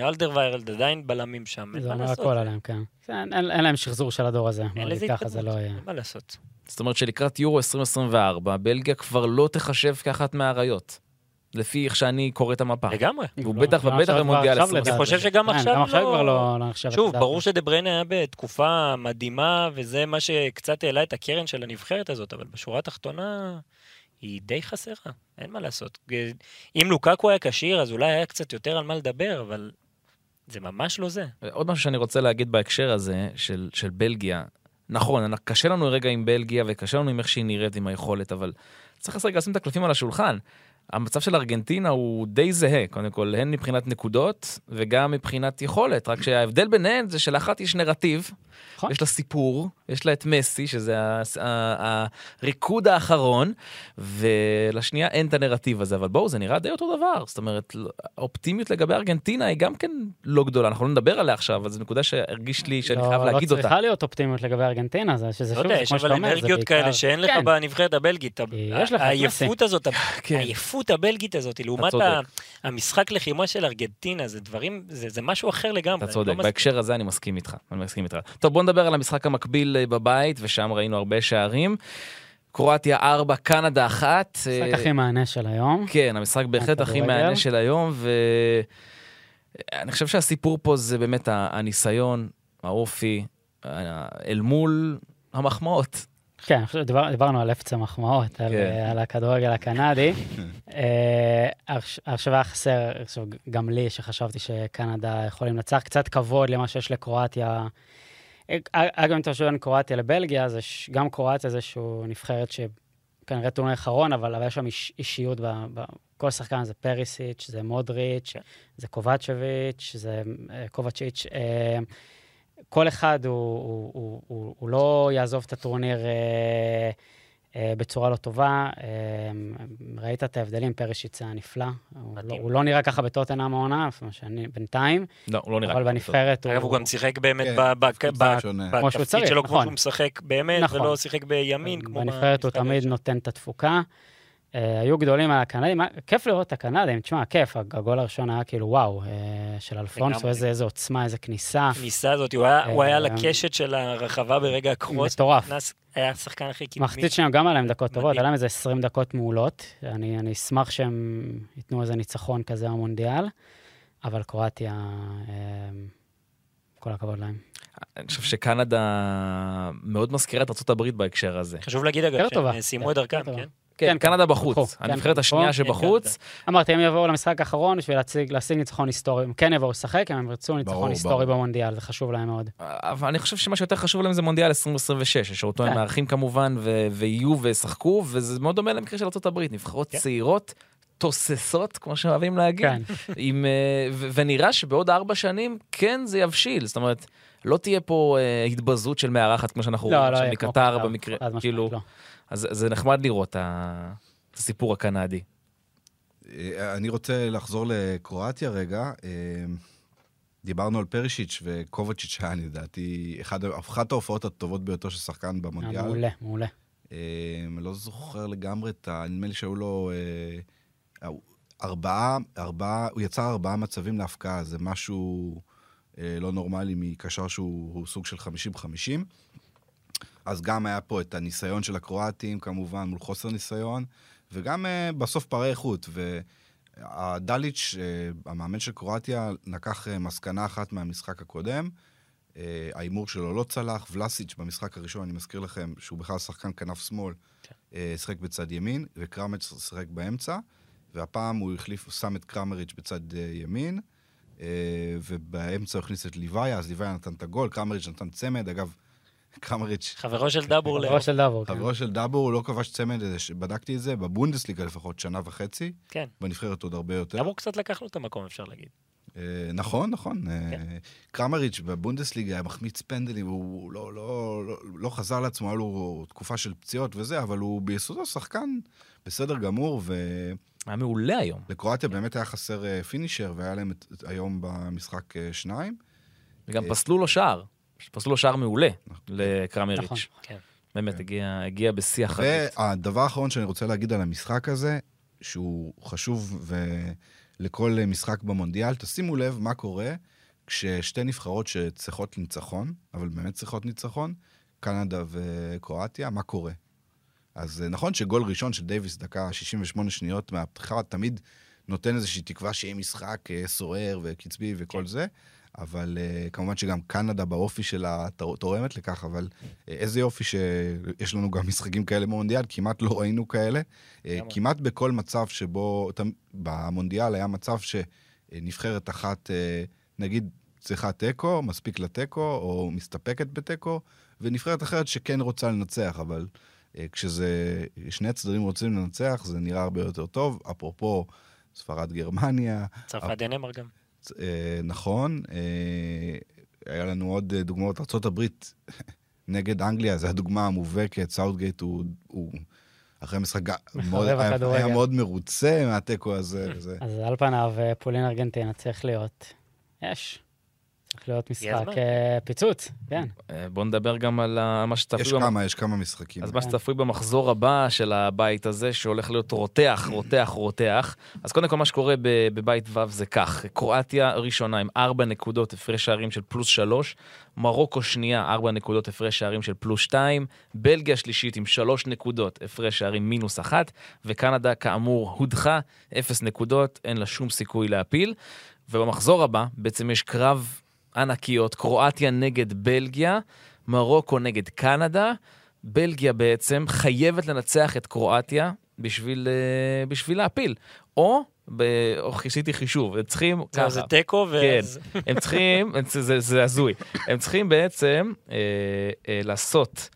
ואלדרוויירלד עדיין בלמים שם, אין זה מה אומר לעשות. הכל עליהם, כן. אין- אין אין להם שחזור של הדור הזה. אין לזה ככה זה התקדמות, לא יהיה. אין מה לעשות. זאת אומרת שלקראת יורו 2024, בלגיה כבר לא תחשב כאחת מהאריות. לפי איך שאני קורא את המפה. לגמרי. והוא בטח ובטח במונדיאל כבר עכשיו 2024. אני חושב שגם כן, עכשיו גם עכשיו לא- כבר לא לא נחשב. שוב. ברור שדבריינה היה בתקופה מדהימה, וזה מה שקצת העלה את הקרן של הנבחרת הזאת, אבל בשורה התחתונה היא די חסרה, אין מה לעשות. אם לוקקו היה כשיר, אז אולי היה קצת יותר על מה לדבר, אבל זה ממש לא זה. עוד משהו שאני רוצה להגיד בהקשר הזה של, של בלגיה. נכון, קשה לנו רגע עם בלגיה וקשה לנו עם איך שהיא נראית עם היכולת, אבל צריך רגע לשים את הקלפים על השולחן. המצב של ארגנטינה הוא די זהה, קודם כל, הן מבחינת נקודות וגם מבחינת יכולת, רק שההבדל ביניהן זה שלאחת יש נרטיב, נכון. יש לה סיפור, יש לה את מסי, שזה הריקוד האחרון, ולשנייה אין את הנרטיב הזה, אבל בואו, זה נראה די אותו דבר, זאת אומרת, האופטימיות לגבי ארגנטינה היא גם כן לא גדולה, אנחנו לא נדבר עליה עכשיו, אבל זו נקודה שהרגיש לי שאני לא- חייב להגיד לא אותה. צריכה להיות אופטימיות לגבי ארגנטינה, זה שזה לא שוב, יש כמו אבל שאתה אומר, זה אנרגיות בעיקר... כאלה שאין לך כן. בנבחרת הבלגית. יש העייפות הזאת. העייפות הבלגית הזאת, לעומת. ה- המשחק לחימה של ארגנטינה, זה דברים, זה זה משהו אחר לגמרי. אתה אני צודק, לא. בהקשר הזה אני מסכים איתך, אני מסכים איתך. טוב, בוא נדבר על המשחק המקביל אה, בבית, ושם ראינו הרבה שערים. קרואטיה 4, קנדה 1. המשחק הכי מהנה של היום. כן, המשחק בהחלט הכי. מהנה של היום, ואני חושב שהסיפור פה זה באמת ה- הניסיון, האופי, ה- אל מול המחמאות. כן, אני חושב שדיבר- דיברנו על אפצה מחמאות, על, כן. אה, על הכדורגל הקנדי. (laughs) אה, עכשיו היה חסר, עכשיו, גם לי, שחשבתי שקנדה יכולים לנצח, קצת כבוד למה שיש לקרואטיה. אה, אגב, אם אתה חושב בין קרואטיה לבלגיה, אז יש- גם קרואטיה זה איזשהו נבחרת שכנראה טורניר אחרון, אבל יש שם איש, אישיות, ב, ב, כל שחקן זה פריסיץ', זה מודריץ', כן. זה קובצ'ביץ', זה קובצ'יץ'. אה, כל אחד הוא, הוא, הוא, הוא, הוא לא יעזוב את הטורניר אה, אה, בצורה לא טובה. אה, ראית את ההבדלים, פרישיץ היה נפלא. הוא לא. הוא לא נראה ככה בטוטן העונה, לפי מה שאני בינתיים, לא, הוא לא נראה. אבל ככה. בנבחרת הוא... אגב, הוא גם שיחק באמת כן, בתפקיד שלו, כמו נכון. שהוא משחק באמת, נכון. ולא שיחק בימין, כמו בנבחרת הוא תמיד. נותן את התפוקה. אה, היו גדולים על הקנדים, היה- כיף לראות את הקנדים, תשמע, כיף, הגול הראשון היה כאילו וואו, אה, של אלפונסו. איזה איזה עוצמה, איזה כניסה. הכניסה הזאת, הוא היה- הוא היה על אה, הקשת של הרחבה ברגע הקרוס. מטורף. נכנס, היה השחקן הכי קדמי. מחצית שלהם גם להם דקות טובות, מדהים. היה להם איזה 20 דקות מעולות. אני, אני אשמח שהם ייתנו איזה ניצחון כזה במונדיאל, אבל קרואטיה, אה, כל הכבוד להם. אני חושב שקנדה מאוד מזכירה את ארה"ב בהקשר הזה. חשוב להגיד, אגב. שהם סיימו את דרכם. כן? כן, כן, קנדה בחוץ, בחוץ. כן, הנבחרת השנייה בחוץ. שבחוץ. אמרתי, הם יבואו למשחק האחרון בשביל להציג, להשיג ניצחון היסטורי. הם כן יבואו לשחק, הם ירצו ניצחון היסטורי. במונדיאל, זה חשוב להם מאוד. אבל אני חושב שמה שיותר חשוב להם זה מונדיאל 2026, שאותו הם כן. מארחים כמובן, ו- ויהיו וישחקו, וזה מאוד דומה למקרה של ארה"ב, נבחרות כן. צעירות, תוססות, כמו שאוהבים להגיד, כן, (laughs) עם, אה, ו- ונראה שבעוד ארבע שנים כן זה יבשיל, זאת אומרת, לא תהיה פה אה, התבזות של מארחת כמו שאנחנו רואים לא, לא עכשיו מקטר במקרה, כאילו, לא. אז זה נחמד לראות את הסיפור הקנדי. אה, אני רוצה לחזור לקרואטיה רגע. אה, דיברנו על פרישיץ' וקובצ'יץ' (laughs) היה לדעתי אחד- אחת ההופעות הטובות ביותר של שחקן אה, במונדיאל. מעולה, מעולה. אה, אני לא זוכר לגמרי את ה... נדמה לי שהיו לו אה, ארבעה, ארבעה, הוא יצר ארבעה מצבים להפקעה, זה משהו אה, לא נורמלי מקשר שהוא הוא סוג של 50-50. אז גם היה פה את הניסיון של הקרואטים, כמובן, מול חוסר ניסיון, וגם אה, בסוף פערי איכות. הדליץ', אה, המאמן של קרואטיה, לקח אה, מסקנה אחת מהמשחק הקודם. אה, ההימור שלו לא צלח, ולסיץ' במשחק הראשון, אני מזכיר לכם, שהוא בכלל שחקן כנף שמאל, כן. אה, שיחק בצד ימין, וקרמריץ' שיחק באמצע, והפעם הוא החליף, הוא שם את קרמריץ' בצד אה, ימין, ובאמצע הוא הכניס את ליוויה, אז ליוויה נתן את הגול, קרמריץ' נתן צמד, אגב, קרמריץ', חברו של דאבור לאו. חברו של דאבור, כן. חברו של דאבור, הוא לא כבש צמד, אה, בדקתי את זה, בבונדסליגה לפחות שנה וחצי, כן. בנבחרת עוד הרבה יותר. דאבור קצת לקח לו את המקום, אפשר להגיד. אה, נכון, נכון. כן. אה, קרמריץ' בבונדסליגה היה מחמיץ פנדלים, הוא לא, לא, לא, לא חזר לעצמו, היה לו תקופה של פציעות וזה, אבל הוא ביסודו שחקן בסדר גמור, היה מעולה היום. ולקרואטיה באמת היה חסר פינישר, והיה להם היום במשחק שניים. וגם פסלו לו שער. פסלו לו שער מעולה נכון. לקרמריץ'. נכון. כן. באמת, כן. הגיע- הגיע בשיא החזית. והדבר האחרון שאני רוצה להגיד על המשחק הזה, שהוא חשוב לכל משחק במונדיאל, תשימו לב מה קורה כששתי נבחרות שצריכות ניצחון, אבל באמת צריכות ניצחון, קנדה וקרואטיה, מה קורה? אז אה, נכון שגול ראשון של דייוויס, דקה 68 שניות מהפתיחה, תמיד נותן איזושהי תקווה שיהיה משחק אה, סוער וקצבי וכל זה, אבל uh, כמובן שגם קנדה באופי שלה תור- תורמת לכך, אבל uh, איזה יופי שיש לנו גם משחקים כאלה במונדיאל, כמעט לא ראינו כאלה. Uh. כמעט בכל מצב שבו, במונדיאל היה מצב שנבחרת אחת, uh, נגיד, צריכה תיקו, מספיק לה תיקו, או מסתפקת בתיקו, ונבחרת אחרת שכן רוצה לנצח, אבל אה, כשזה, שני הצדדים רוצים לנצח, זה נראה הרבה יותר טוב. אפרופו, ספרד-גרמניה, צרפת דנמרק גם. אה, נכון, אה, היה לנו עוד אה, דוגמאות, ארה"ב (laughs) נגד אנגליה, זו הדוגמה המובהקת, סאוטגייט הוא, הוא אחרי משחק מאוד, היה. היה מאוד מרוצה מהתיקו הזה. וזה. אז על פניו, אה, פולין ארגנטינה צריך להיות, יש. צריך להיות משחק. אה, פיצוץ, כן. אה, בואו נדבר גם על ה- מה שצפוי יש כמה, יש כמה משחקים. אז מה שצפוי במחזור הבא של הבית הזה, שהולך להיות רותח, רותח, רותח. אז קודם כל מה שקורה בבית ו' זה כך, קרואטיה ראשונה עם ארבע נקודות הפרש שערים של פלוס שלוש, מרוקו שנייה, ארבע נקודות הפרש שערים של פלוס שתיים, בלגיה שלישית עם שלוש נקודות הפרש שערים מינוס אחת, וקנדה כאמור הודחה, אפס נקודות, אין לה שום סיכוי להפיל. ובמחזור הבא בעצם יש קרב ענקיות, קרואטיה נגד בלגיה, מרוקו נגד קנדה. בלגיה בעצם חייבת לנצח את קרואטיה בשביל, אה, בשביל להפיל. או, ב... או עשיתי חישוב, הם צריכים ככה, זה תיקו, כן. ואז... הם צריכים, זה, זה, זה הזוי, הם צריכים בעצם אה, אה, לעשות,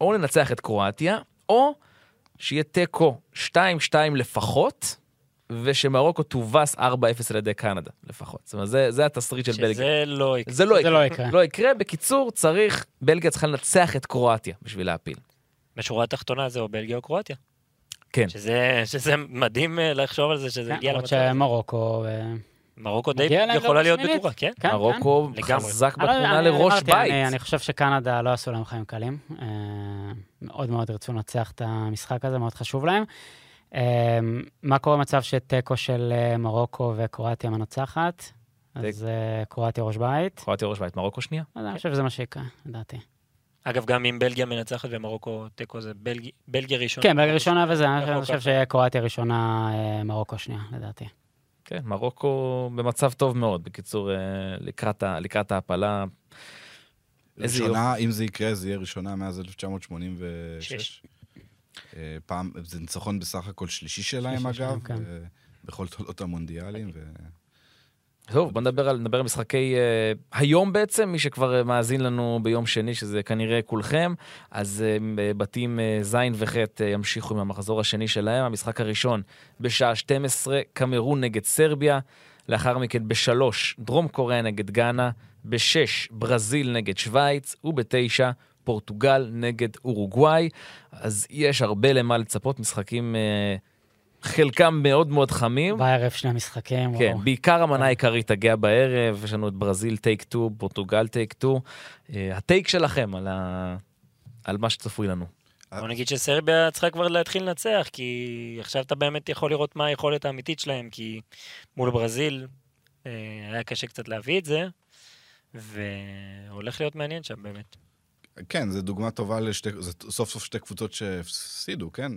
או לנצח את קרואטיה, או שיהיה תיקו 2-2 לפחות, ושמרוקו תובס 4-0 על ידי קנדה לפחות. זאת אומרת, זה, זה התסריט של בלגיה. שזה לא יקרה. זה לא זה יקרה. לא יקרה. לא יקרה. בקיצור, צריך, בלגיה צריכה לנצח את קרואטיה בשביל להפיל. בשורה התחתונה זה או בלגיה או קרואטיה. כן. שזה, שזה מדהים אה, לחשוב על זה, שזה כן, הגיע למרות למצב הזה. שמרוקו... אה, מרוקו די להם יכולה להיות. בטוחה, כן? כן, מרוקו לגמרי. חזק אני לא- בתמונה אני- לראש אמרתי, בית. אני, אני חושב שקנדה לא עשו להם חיים קלים. אה, מאוד מאוד ירצו לנצח את המשחק הזה, מאוד חשוב להם. אה, מה קורה במצב שתיקו של אה, מרוקו וקרואטיה מנצחת? אז אה, קרואטיה ראש בית. קרואטיה ראש בית, מרוקו שנייה. אז אני חושב שזה מה שיקרה, לדעתי. אגב, גם אם בלגיה מנצחת ומרוקו תיקו זה בלגיה- בלגיה ראשונה. כן, ברגע ראשונה וזה, אני חושב. שקרואטיה ראשונה, אה, מרוקו שנייה, לדעתי. כן, מרוקו במצב טוב מאוד. בקיצור, אה, לקראת ההעפלה. ראשונה, אם זה יקרה, זה יהיה ראשונה מאז 1986. אה, פעם, זה ניצחון בסך הכל שלישי שלהם, אגב, כן. אה, בכל תולדות המונדיאלים. ו... טוב, בוא נדבר על, נדבר על משחקי uh, היום בעצם, מי שכבר uh, מאזין לנו ביום שני, שזה כנראה כולכם, אז uh, בתים uh, ז' וח' uh, ימשיכו עם המחזור השני שלהם. המשחק הראשון בשעה 12, קמרון נגד סרביה, לאחר מכן בשלוש, דרום קוריאה נגד גאנה, בשש, ברזיל נגד שווייץ, ובתשע, פורטוגל נגד אורוגוואי. אז יש הרבה למה לצפות, משחקים, uh, חלקם מאוד מאוד חמים. בערב שני משחקים. כן, וואו. בעיקר המנה העיקרית תגיע בערב, יש לנו את ברזיל טייק 2, פורטוגל טייק 2. הטייק שלכם על, ה... על מה שצפוי לנו. בוא נגיד שסרביה צריכה כבר להתחיל לנצח, כי עכשיו אתה באמת יכול לראות מה היכולת האמיתית שלהם, כי מול ברזיל אה, היה קשה קצת להביא את זה, והולך להיות מעניין שם באמת. כן, זו דוגמה טובה לשתי, זה סוף סוף שתי קבוצות שהפסידו, כן?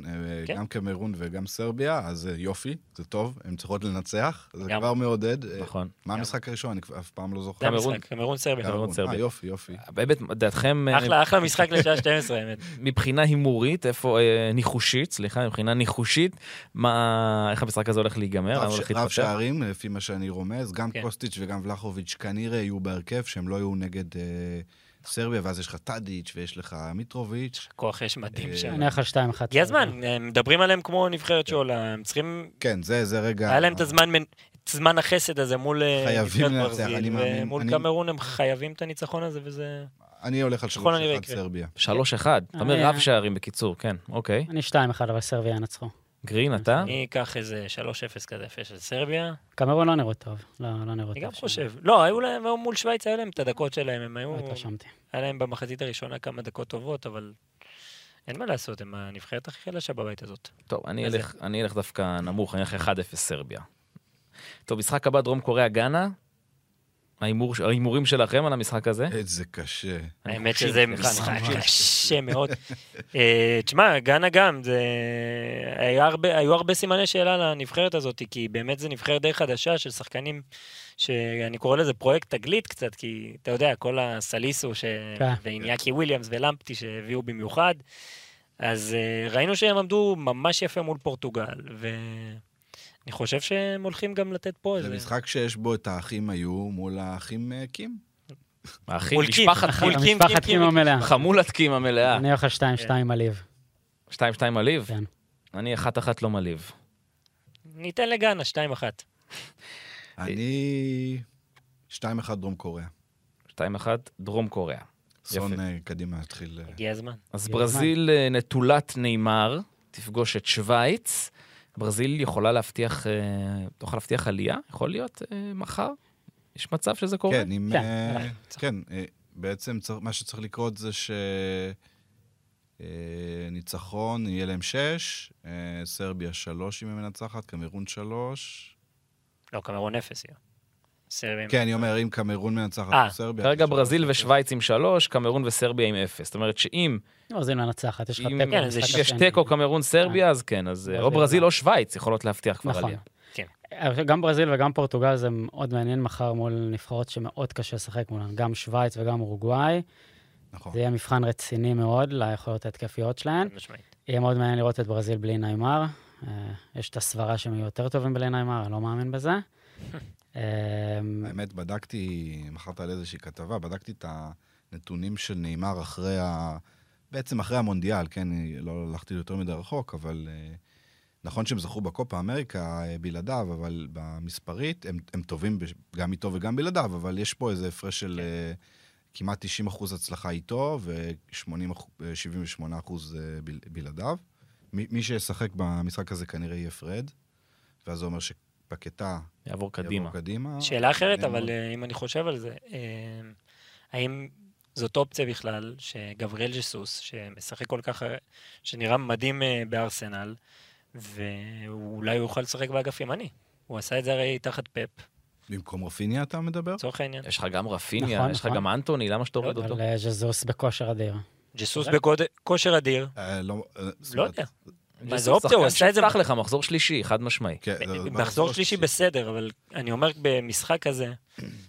כן. גם קמרון וגם סרביה, אז אה, יופי, זה טוב, הן צריכות לנצח, זה גם. כבר מעודד. אה, נכון. מה גם. המשחק הראשון? אני אף פעם לא זוכר. קמרון. קמרון סרביה. קמרון. סרביה. אה, יופי, יופי. באמת, דעתכם, אה, אחלה, אחלה משחק לשעה 12, האמת. (laughs) מבחינה הימורית, איפה, אה, ניחושית, סליחה, מבחינה ניחושית, מה, איך המשחק הזה הולך להיגמר? רב? שערים, לפי מה שאני רומז, גם כן. קוסטיץ' וגם ולחוביץ' כנראה יהיו בהרכב, שהם לא יהיו נגד אה, סרביה, ואז יש לך טאדיץ' ויש לך מיטרוביץ'. כוח יש מדהים אה, שם. אני הולך על 2-1. הגיע הזמן, הם מדברים עליהם כמו נבחרת שעולה, הם צריכים... כן, זה, רגע... היה להם את הזמן זמן החסד הזה מול אה, חייבים נבחרת לנצח, ברזיל, אני מאמין. ומול אני- קמרון הם חייבים את הניצחון הזה, וזה... אני הולך על ככל הנראה 3-1 יקרה. סרביה. 3-1. אתה אומר רב שערים בקיצור, כן, אוקיי. אני 2-1, אבל סרביה ינצחו. גרין, אתה? אני אקח איזה 3-0 כזה יפה של סרביה. קמרון לא נראו טוב. לא, לא נראו טוב. אני גם. חושב. לא, היו להם, היו מול שווייץ, היו להם את הדקות שלהם, הם היו... התרשמתי. היה להם במחצית הראשונה כמה דקות טובות, אבל אין מה לעשות, הם הנבחרת הכי חלשה בבית הזאת. טוב, אני? אלך, אני אלך דווקא נמוך, אני אלך 1-0 סרביה. טוב, משחק הבא, דרום קוריאה, גאנה. ההימור- ההימורים שלכם על המשחק הזה? איזה קשה. אני האמת שזה משחק. קשה מאוד. אה, תשמע, גאנה גם, היו הרבה סימני שאלה לנבחרת הזאת, כי באמת זו נבחרת די חדשה של שחקנים, שאני קורא לזה פרויקט תגלית קצת, כי אתה יודע, כל הסליסו, ש... כן. ואיניאקי וויליאמס ולמפטי שהביאו במיוחד, אז אה, ראינו שהם עמדו ממש יפה מול פורטוגל, ואני חושב שהם הולכים גם לתת פה זה איזה... משחק שיש בו את האחים היו מול האחים אה, קים. האחים, מול קים, משפחת קים, המלאה. חמולת קים המלאה. אני הולך על 2-2 עליב. 2-2 עליב? כן. אני 1-1 לא מלהיב. ניתן לגאנה 2-1. אני... 2-1 דרום קוריאה. 2-1 דרום קוריאה. סון. אה, קדימה יתחיל... אה, הגיע הזמן. אז ברזיל אה, נטולת נאמר, תפגוש את שווייץ. ברזיל יכולה להבטיח, אה, תוכל להבטיח עלייה? יכול להיות אה, מחר? יש מצב שזה קורה? כן, אם... כן, אה. כן, אה, בעצם צריך- מה שצריך לקרות זה ש... אה, ניצחון, יהיה להם שש, אה, סרביה שלוש אם היא מנצחת, קמרון שלוש. לא, קמרון אפס יהיה. סרבים. כן, אני אומר, אם קמרון מנצחת, אה, סרביה... כרגע. ברזיל ושווייץ עם שלוש, קמרון וסרביה עם אפס. זאת אומרת שאם ברזיל מנצחת, יש לך אם תיקו. כן, זה במשחק יש. תיקו קמרון סרביה, אז כן, אז אה, או ברזיל גם. או שווייץ יכולות להבטיח כבר נכון. עלייה. גם ברזיל וגם פורטוגל זה מאוד מעניין מחר מול נבחרות שמאוד קשה לשחק מולן, גם שווייץ וגם אורוגוואי. נכון. זה יהיה מבחן רציני מאוד ליכולות ההתקפיות שלהן. יהיה מאוד מעניין לראות את ברזיל בלי ניימר. אה, יש את הסברה שהם יהיו יותר טובים בלי ניימר, אני לא מאמין בזה. (laughs) אה, האמת, בדקתי, מכרת על איזושהי כתבה, בדקתי את הנתונים של ניימר אחרי ה... בעצם אחרי המונדיאל, כן, לא הלכתי יותר מדי רחוק, אבל אה, נכון שהם זכו בקופה אמריקה אה, בלעדיו, אבל במספרית הם, הם טובים גם איתו וגם בלעדיו, אבל יש פה איזה הפרש של אה, כמעט 90 אחוז הצלחה איתו ו-78 אחוז בל- בלעדיו. מי, שישחק במשחק הזה כנראה יהיה פרד, ואז זה אומר שפקטה יעבור קדימה. יעבור קדימה. שאלה אחרת, אבל מאוד. אה, אם אני חושב על זה, אה, האם זאת אופציה בכלל שגבריאל ג'סוס, שמשחק כל כך, אה, שנראה מדהים אה, בארסנל, ואולי הוא יוכל לשחק באגף ימני. הוא עשה את זה הרי תחת פפ, במקום רפיניה אתה מדבר? לצורך העניין. יש לך גם רפיניה, נכון, יש לך נכון. גם אנטוני, למה שתוריד לא אותו? אבל ז'זוס בכושר אדיר. ג'סוס. בכושר אדיר, אה, לא, אה, לא יודע. מה, זה אופציה, הוא עשה את זה- שיפתח לך מחזור שלישי, חד משמעי. כן, מחזור שלישי בסדר, אבל אני אומר במשחק כזה,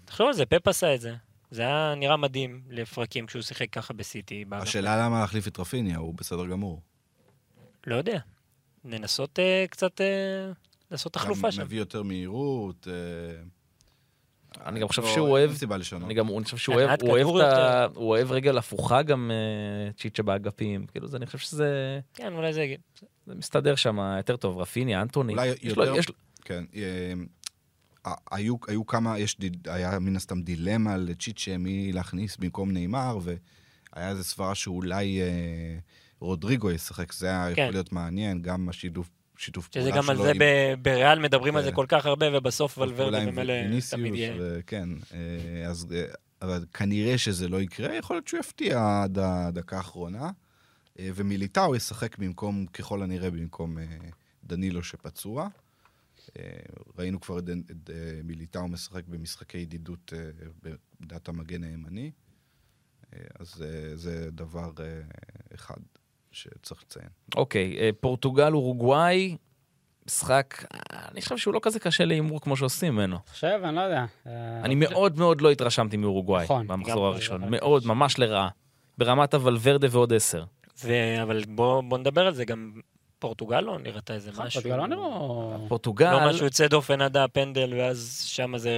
תחשוב על זה, פפ עשה את זה. זה היה נראה מדהים לפרקים כשהוא שיחק ככה בסיטי. השאלה למה להחליף את רפיניה, הוא בסדר גמור. לא יודע. לנסות אה, קצת אה, לעשות תחלופה גם שם. מביא יותר מהירות. אני גם חושב לא, שהוא אין אוהב, סיבה לשנות. אני גם אני חושב שהוא אוהב, הוא אוהב כדור את ה... יותר. הוא אוהב רגל הפוכה גם אה, צ'יצ'ה באגפים, כאילו זה, אני חושב שזה כן, אולי זה... זה מסתדר שם יותר טוב, רפיניה, אנטוני. אולי יותר- כן. אה, היו, היו כמה, יש, היה מן הסתם דילמה לצ'יצ'ה מי להכניס במקום נאמר, והיה איזו סברה שאולי אה, רודריגו ישחק, זה היה כן. יכול להיות מעניין, גם השיתוף שיתוף שזה פעולה גם על שלו זה עם- ב- בריאל מדברים על זה כן. כל כך הרבה, ובסוף ולוורדה ויניסיוס, תמיד יהיה. כן, אה, אז אה, אבל כנראה שזה לא יקרה, יכול להיות שהוא יפתיע עד הדקה האחרונה. אה, ומיליטאו ישחק במקום, ככל הנראה, במקום דנילו שפצוע. ראינו כבר את מיליטאו משחק במשחקי ידידות בעמדת המגן הימני. אז זה דבר אחד שצריך לציין. אוקיי, אה, פורטוגל, אורוגוואי, משחק, אה, אני חושב שהוא לא כזה קשה להימור כמו שעושים ממנו. חושב, אני לא יודע. אה, אני מאוד מאוד לא התרשמתי מאורוגוואי נכון, במחזור גם- הראשון. מאוד, ממש לרעה. ברמת הוולברדה ועוד עשר. ו... אבל בוא, בוא נדבר על זה, גם פורטוגל לא נראתה איזה נכון, משהו. פורטוגל לא נראו... פורטוגל, לא משהו יוצא דופן עד הפנדל, ואז שם זה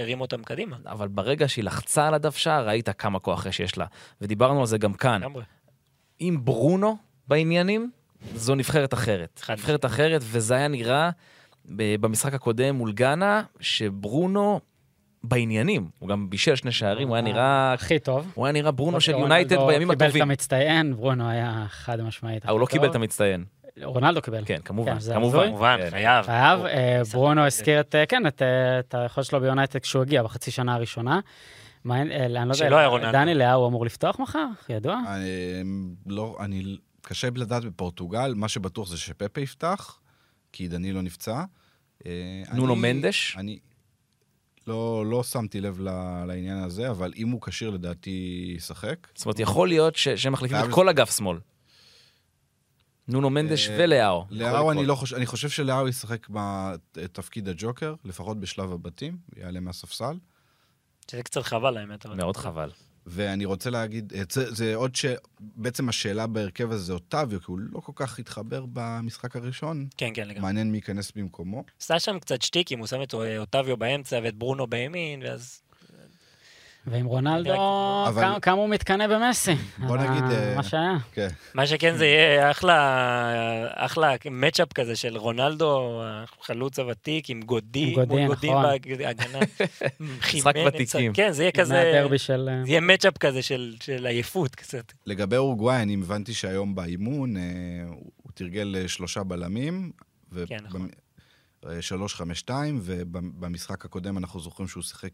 הרים אותם קדימה. אבל ברגע שהיא לחצה על הדף שער, ראית כמה כוח יש לה. ודיברנו על זה גם כאן. עם ברונו בעניינים, זו נבחרת אחרת. נבחרת אחרת, וזה היה נראה ב- במשחק הקודם מול גאנה, שברונו בעניינים. הוא גם בישל שני שערים, הוא היה נראה... הכי טוב. הוא היה נראה ברונו של רונלדו יונייטד בימים קיבל את הטובים. המצטיין, ברונו היה חד משמעית. אה, הוא לא קיבל. את המצטיין. רונלדו קיבל. כן, כמובן, כן, כמובן. כמובן, כן. חייב. חייב, אה, ברונו הזכיר את, אה, כן, את, אה, את היכולת שלו ביונייטד כשהוא הגיע בחצי שנה הראשונה. מה, אה, אני לא יודע. דני לאה הוא אמור לפתוח מחר? ידוע? אני לא, אני, קשה לדעת בפורטוגל, מה שבטוח זה שפפה יפתח, כי דנילו נפצע. אה, נונו מנדש? אני לא, לא שמתי לב ל- לעניין הזה, אבל אם הוא כשיר לדעתי ישחק. זאת אומרת, יכול להיות שהם מחליפים את כל אגף שמאל. נונו מנדש אה, ולאו. לאהו אני לא חושב, אני חושב שלאהו ישחק בתפקיד הג'וקר, לפחות בשלב הבתים, יעלה מהספסל. שזה קצת חבל האמת. מאוד חבל. ואני רוצה להגיד, אה, זה, זה עוד ש... בעצם השאלה בהרכב הזה זה אוטביו, כי הוא לא כל כך התחבר במשחק הראשון. כן, כן, לגמרי. מעניין מי ייכנס במקומו. עשה שם קצת שטיקים, הוא שם את אה, אוטביו באמצע ואת ברונו בימין, ואז... ועם רונלדו, אבל- כמה- כמה הוא מתקנא במסי. בוא נגיד, אה, מה שהיה. כן. מה שכן זה יהיה אחלה, אחלה מצ'אפ כזה של רונלדו, החלוץ הוותיק, עם גודי, עם גודי, מול גודי נכון. בהגנה. (laughs) משחק ותיקים. כן, זה יהיה כזה, מהדרבי של... אה, זה יהיה מצ'אפ כזה של של עייפות קצת. לגבי אורוגוואי, אני הבנתי שהיום באימון אה, הוא תרגל אה, שלושה בלמים. ו- כן, נכון. במ- אה, שלוש, חמש, שתיים, ובמשחק הקודם אנחנו זוכרים שהוא שיחק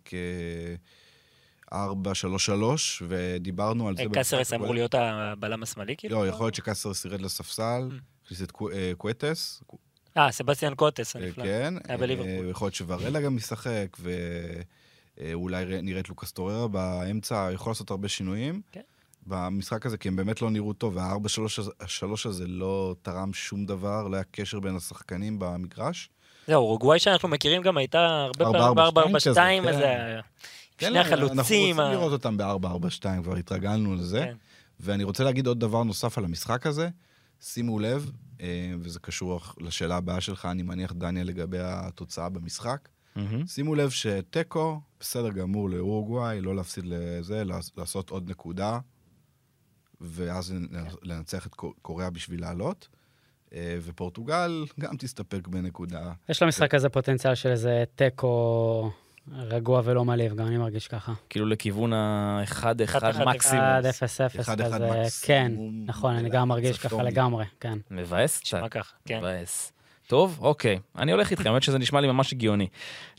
אה, ארבע, שלוש, שלוש, ודיברנו על זה. במשחק קסרס אמור. להיות הבלם השמאלי, כאילו? לא, יכול להיות שקסרס ירד לספסל, Mm. הכניס את אה, קואטס, אה, סבסטיאן קוטס אה, הנפלא. כן. היה בליברפול. אה, יכול להיות שוורלה גם ישחק, ואולי נראה את לוקאס טוררה באמצע, יכול לעשות הרבה שינויים. כן. במשחק הזה, כי הם באמת לא נראו טוב, והארבע שלוש הזה לא תרם שום דבר, לא היה קשר בין השחקנים במגרש. זהו, אורוגוואי שאנחנו מכירים גם הייתה הרבה פעמים ארבע, ב-4-4-2, כן. כן, שני החלוצים. אנחנו רוצים ה- לראות אותם ב-4-4-2, כבר התרגלנו לזה. כן. ואני רוצה להגיד עוד דבר נוסף על המשחק הזה. שימו לב, אה, וזה קשור לשאלה הבאה שלך, אני מניח, דניאל, לגבי התוצאה במשחק. מהמם. שימו לב שתיקו, בסדר גמור לאורוגוואי, לא להפסיד לזה, לעש- לעשות עוד נקודה, ואז לנצח את קו- קוריאה בשביל לעלות. אה, ופורטוגל גם תסתפק בנקודה. יש למשחק הזה פוטנציאל של איזה תיקו רגוע ולא מלהיב, גם אני מרגיש ככה. כאילו לכיוון ה-1-1 אחד, מקסימום. 1-0-0 אחד, אחד כזה, מקסימום, כן, נכון, אני גם מרגיש ככה. לגמרי, כן. מבאס קצת. נשמע ככה, כן. מבאס. טוב, אוקיי. אני הולך איתכם, האמת שזה נשמע לי ממש הגיוני.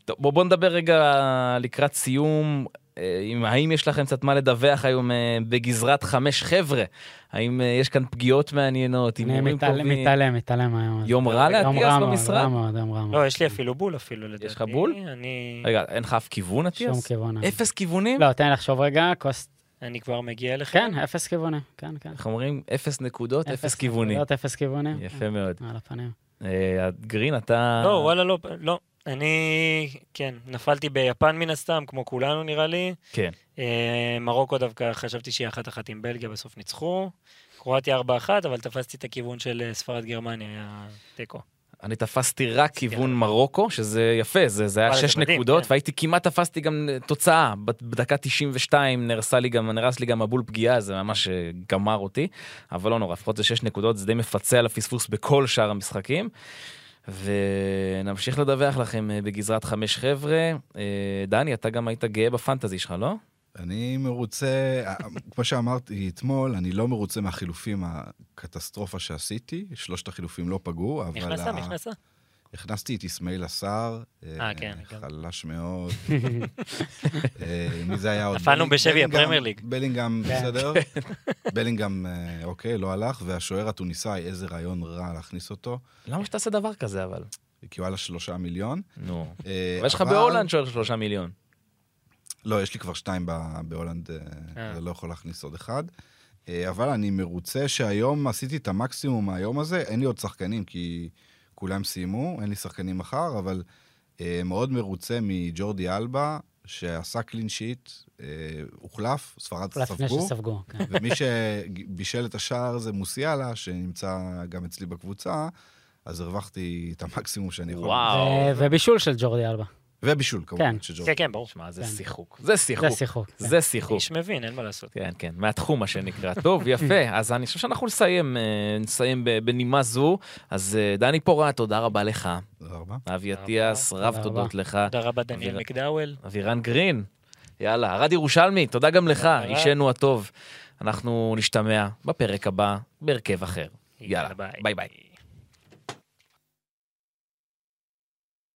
טוב, בוא, בוא נדבר רגע לקראת סיום. אה, אם, האם יש לכם קצת מה לדווח היום אה, בגזרת חמש חבר'ה? האם אה, יש כאן פגיעות מעניינות, אני מתעלם? מתעלם, מתעלם היום. יום רע יום לאטיאס במשרד? רע מאוד, יום רע מאוד. לא, יש לי אפילו בול אפילו, לדעתי. לך בול? אני... רגע, אין לך אף כיוון, שום אטיאס? כיוון. אפס כיוונים? לא, תן לי לחשוב רגע, כוס... אני כבר מגיע אליך. כן, אפס כיווני, כן, כן. איך אומרים? אפס נקודות, אפס כיוונים. נקודות, אפס כיוונים. יפה מאוד. על הפנים. גרין, אתה... לא, וואלה, לא, לא. אני, כן, נפלתי ביפן מן הסתם, כמו כולנו נראה לי. כן. אה, מרוקו דווקא חשבתי שהיא אחת אחת עם בלגיה, בסוף ניצחו. קרואטיה 4-1, אבל תפסתי את הכיוון של אה, ספרד גרמניה, היה תיקו. אני תפסתי רק כיוון מרוקו, שזה יפה, זה, זה היה שש מדהים, נקודות, כן. והייתי כמעט תפסתי גם אה, תוצאה. בדקה 92 נהרסה לי גם, נהרס לי גם מבול פגיעה, זה ממש אה, גמר אותי, אבל לא נורא, לפחות זה שש נקודות, זה די מפצה על הפספוס בכל שאר המשחקים. ונמשיך לדווח לכם אה, בגזרת חמש חבר'ה. אה, דני, אתה גם היית גאה בפנטזי שלך, לא? אני מרוצה, אה, כמו שאמרתי אתמול, אני לא מרוצה מהחילופים, הקטסטרופה שעשיתי. שלושת החילופים לא פגעו, אבל... נכנסת, ה- נכנסת? הכנסתי את איסמעילה סאר. אה, כן, גם. חלש מאוד. (laughs) אה, מי זה היה עוד? נפלנו בלינג- בשבי הפרמייר ליג. בלינגהם כן. בסדר. (laughs) בלינגהם, אה, אוקיי, לא הלך, והשוער התוניסאי, איזה רעיון רע להכניס אותו, למה שתעשה דבר כזה אבל? כי הוא עלה שלושה מיליון. נו. אה, אבל יש לך בהולנד שוער של שלושה מיליון. לא, יש לי כבר שתיים ב- בהולנד, אה, אה. אז לא יכול להכניס עוד אחד. אה, אבל אני מרוצה שהיום עשיתי את המקסימום מהיום הזה, אין לי עוד שחקנים, כי כולם סיימו, אין לי שחקנים מחר, אבל אה, מאוד מרוצה מג'ורדי אלבה, שעשה קלין שיט, אה, הוחלף, ספרד לפני ספגו, שספגו, כן. ומי שבישל את השער זה מוסיאלה, שנמצא גם אצלי בקבוצה, אז הרווחתי את המקסימום שאני יכול. וואו. ובישול של ג'ורדי אלבה. ובישול, כמובן, כן. של ג'ורדי. כן, כן, ברור. שמע, זה כן. שיחוק. זה שיחוק. זה שיחוק. כן. זה שיחוק. איש מבין, אין מה לעשות. כן, כן, מהתחום, מה שנקרא. טוב, יפה. (laughs) אז אני חושב שאנחנו נסיים, אה, נסיים בנימה זו. אז אה, דני פורט, תודה רבה לך. תודה רבה. אבי אטיאס. רב תודה תודות לך. תודה רבה, דניאל מקדאוול. אבירן גרין, יאללה, ארד ירושלמי, תודה גם לך. אישנו הטוב. אנחנו נשתמע בפרק הבא, בהרכב אחר. יאללה, יאללה, ביי. ביי ביי.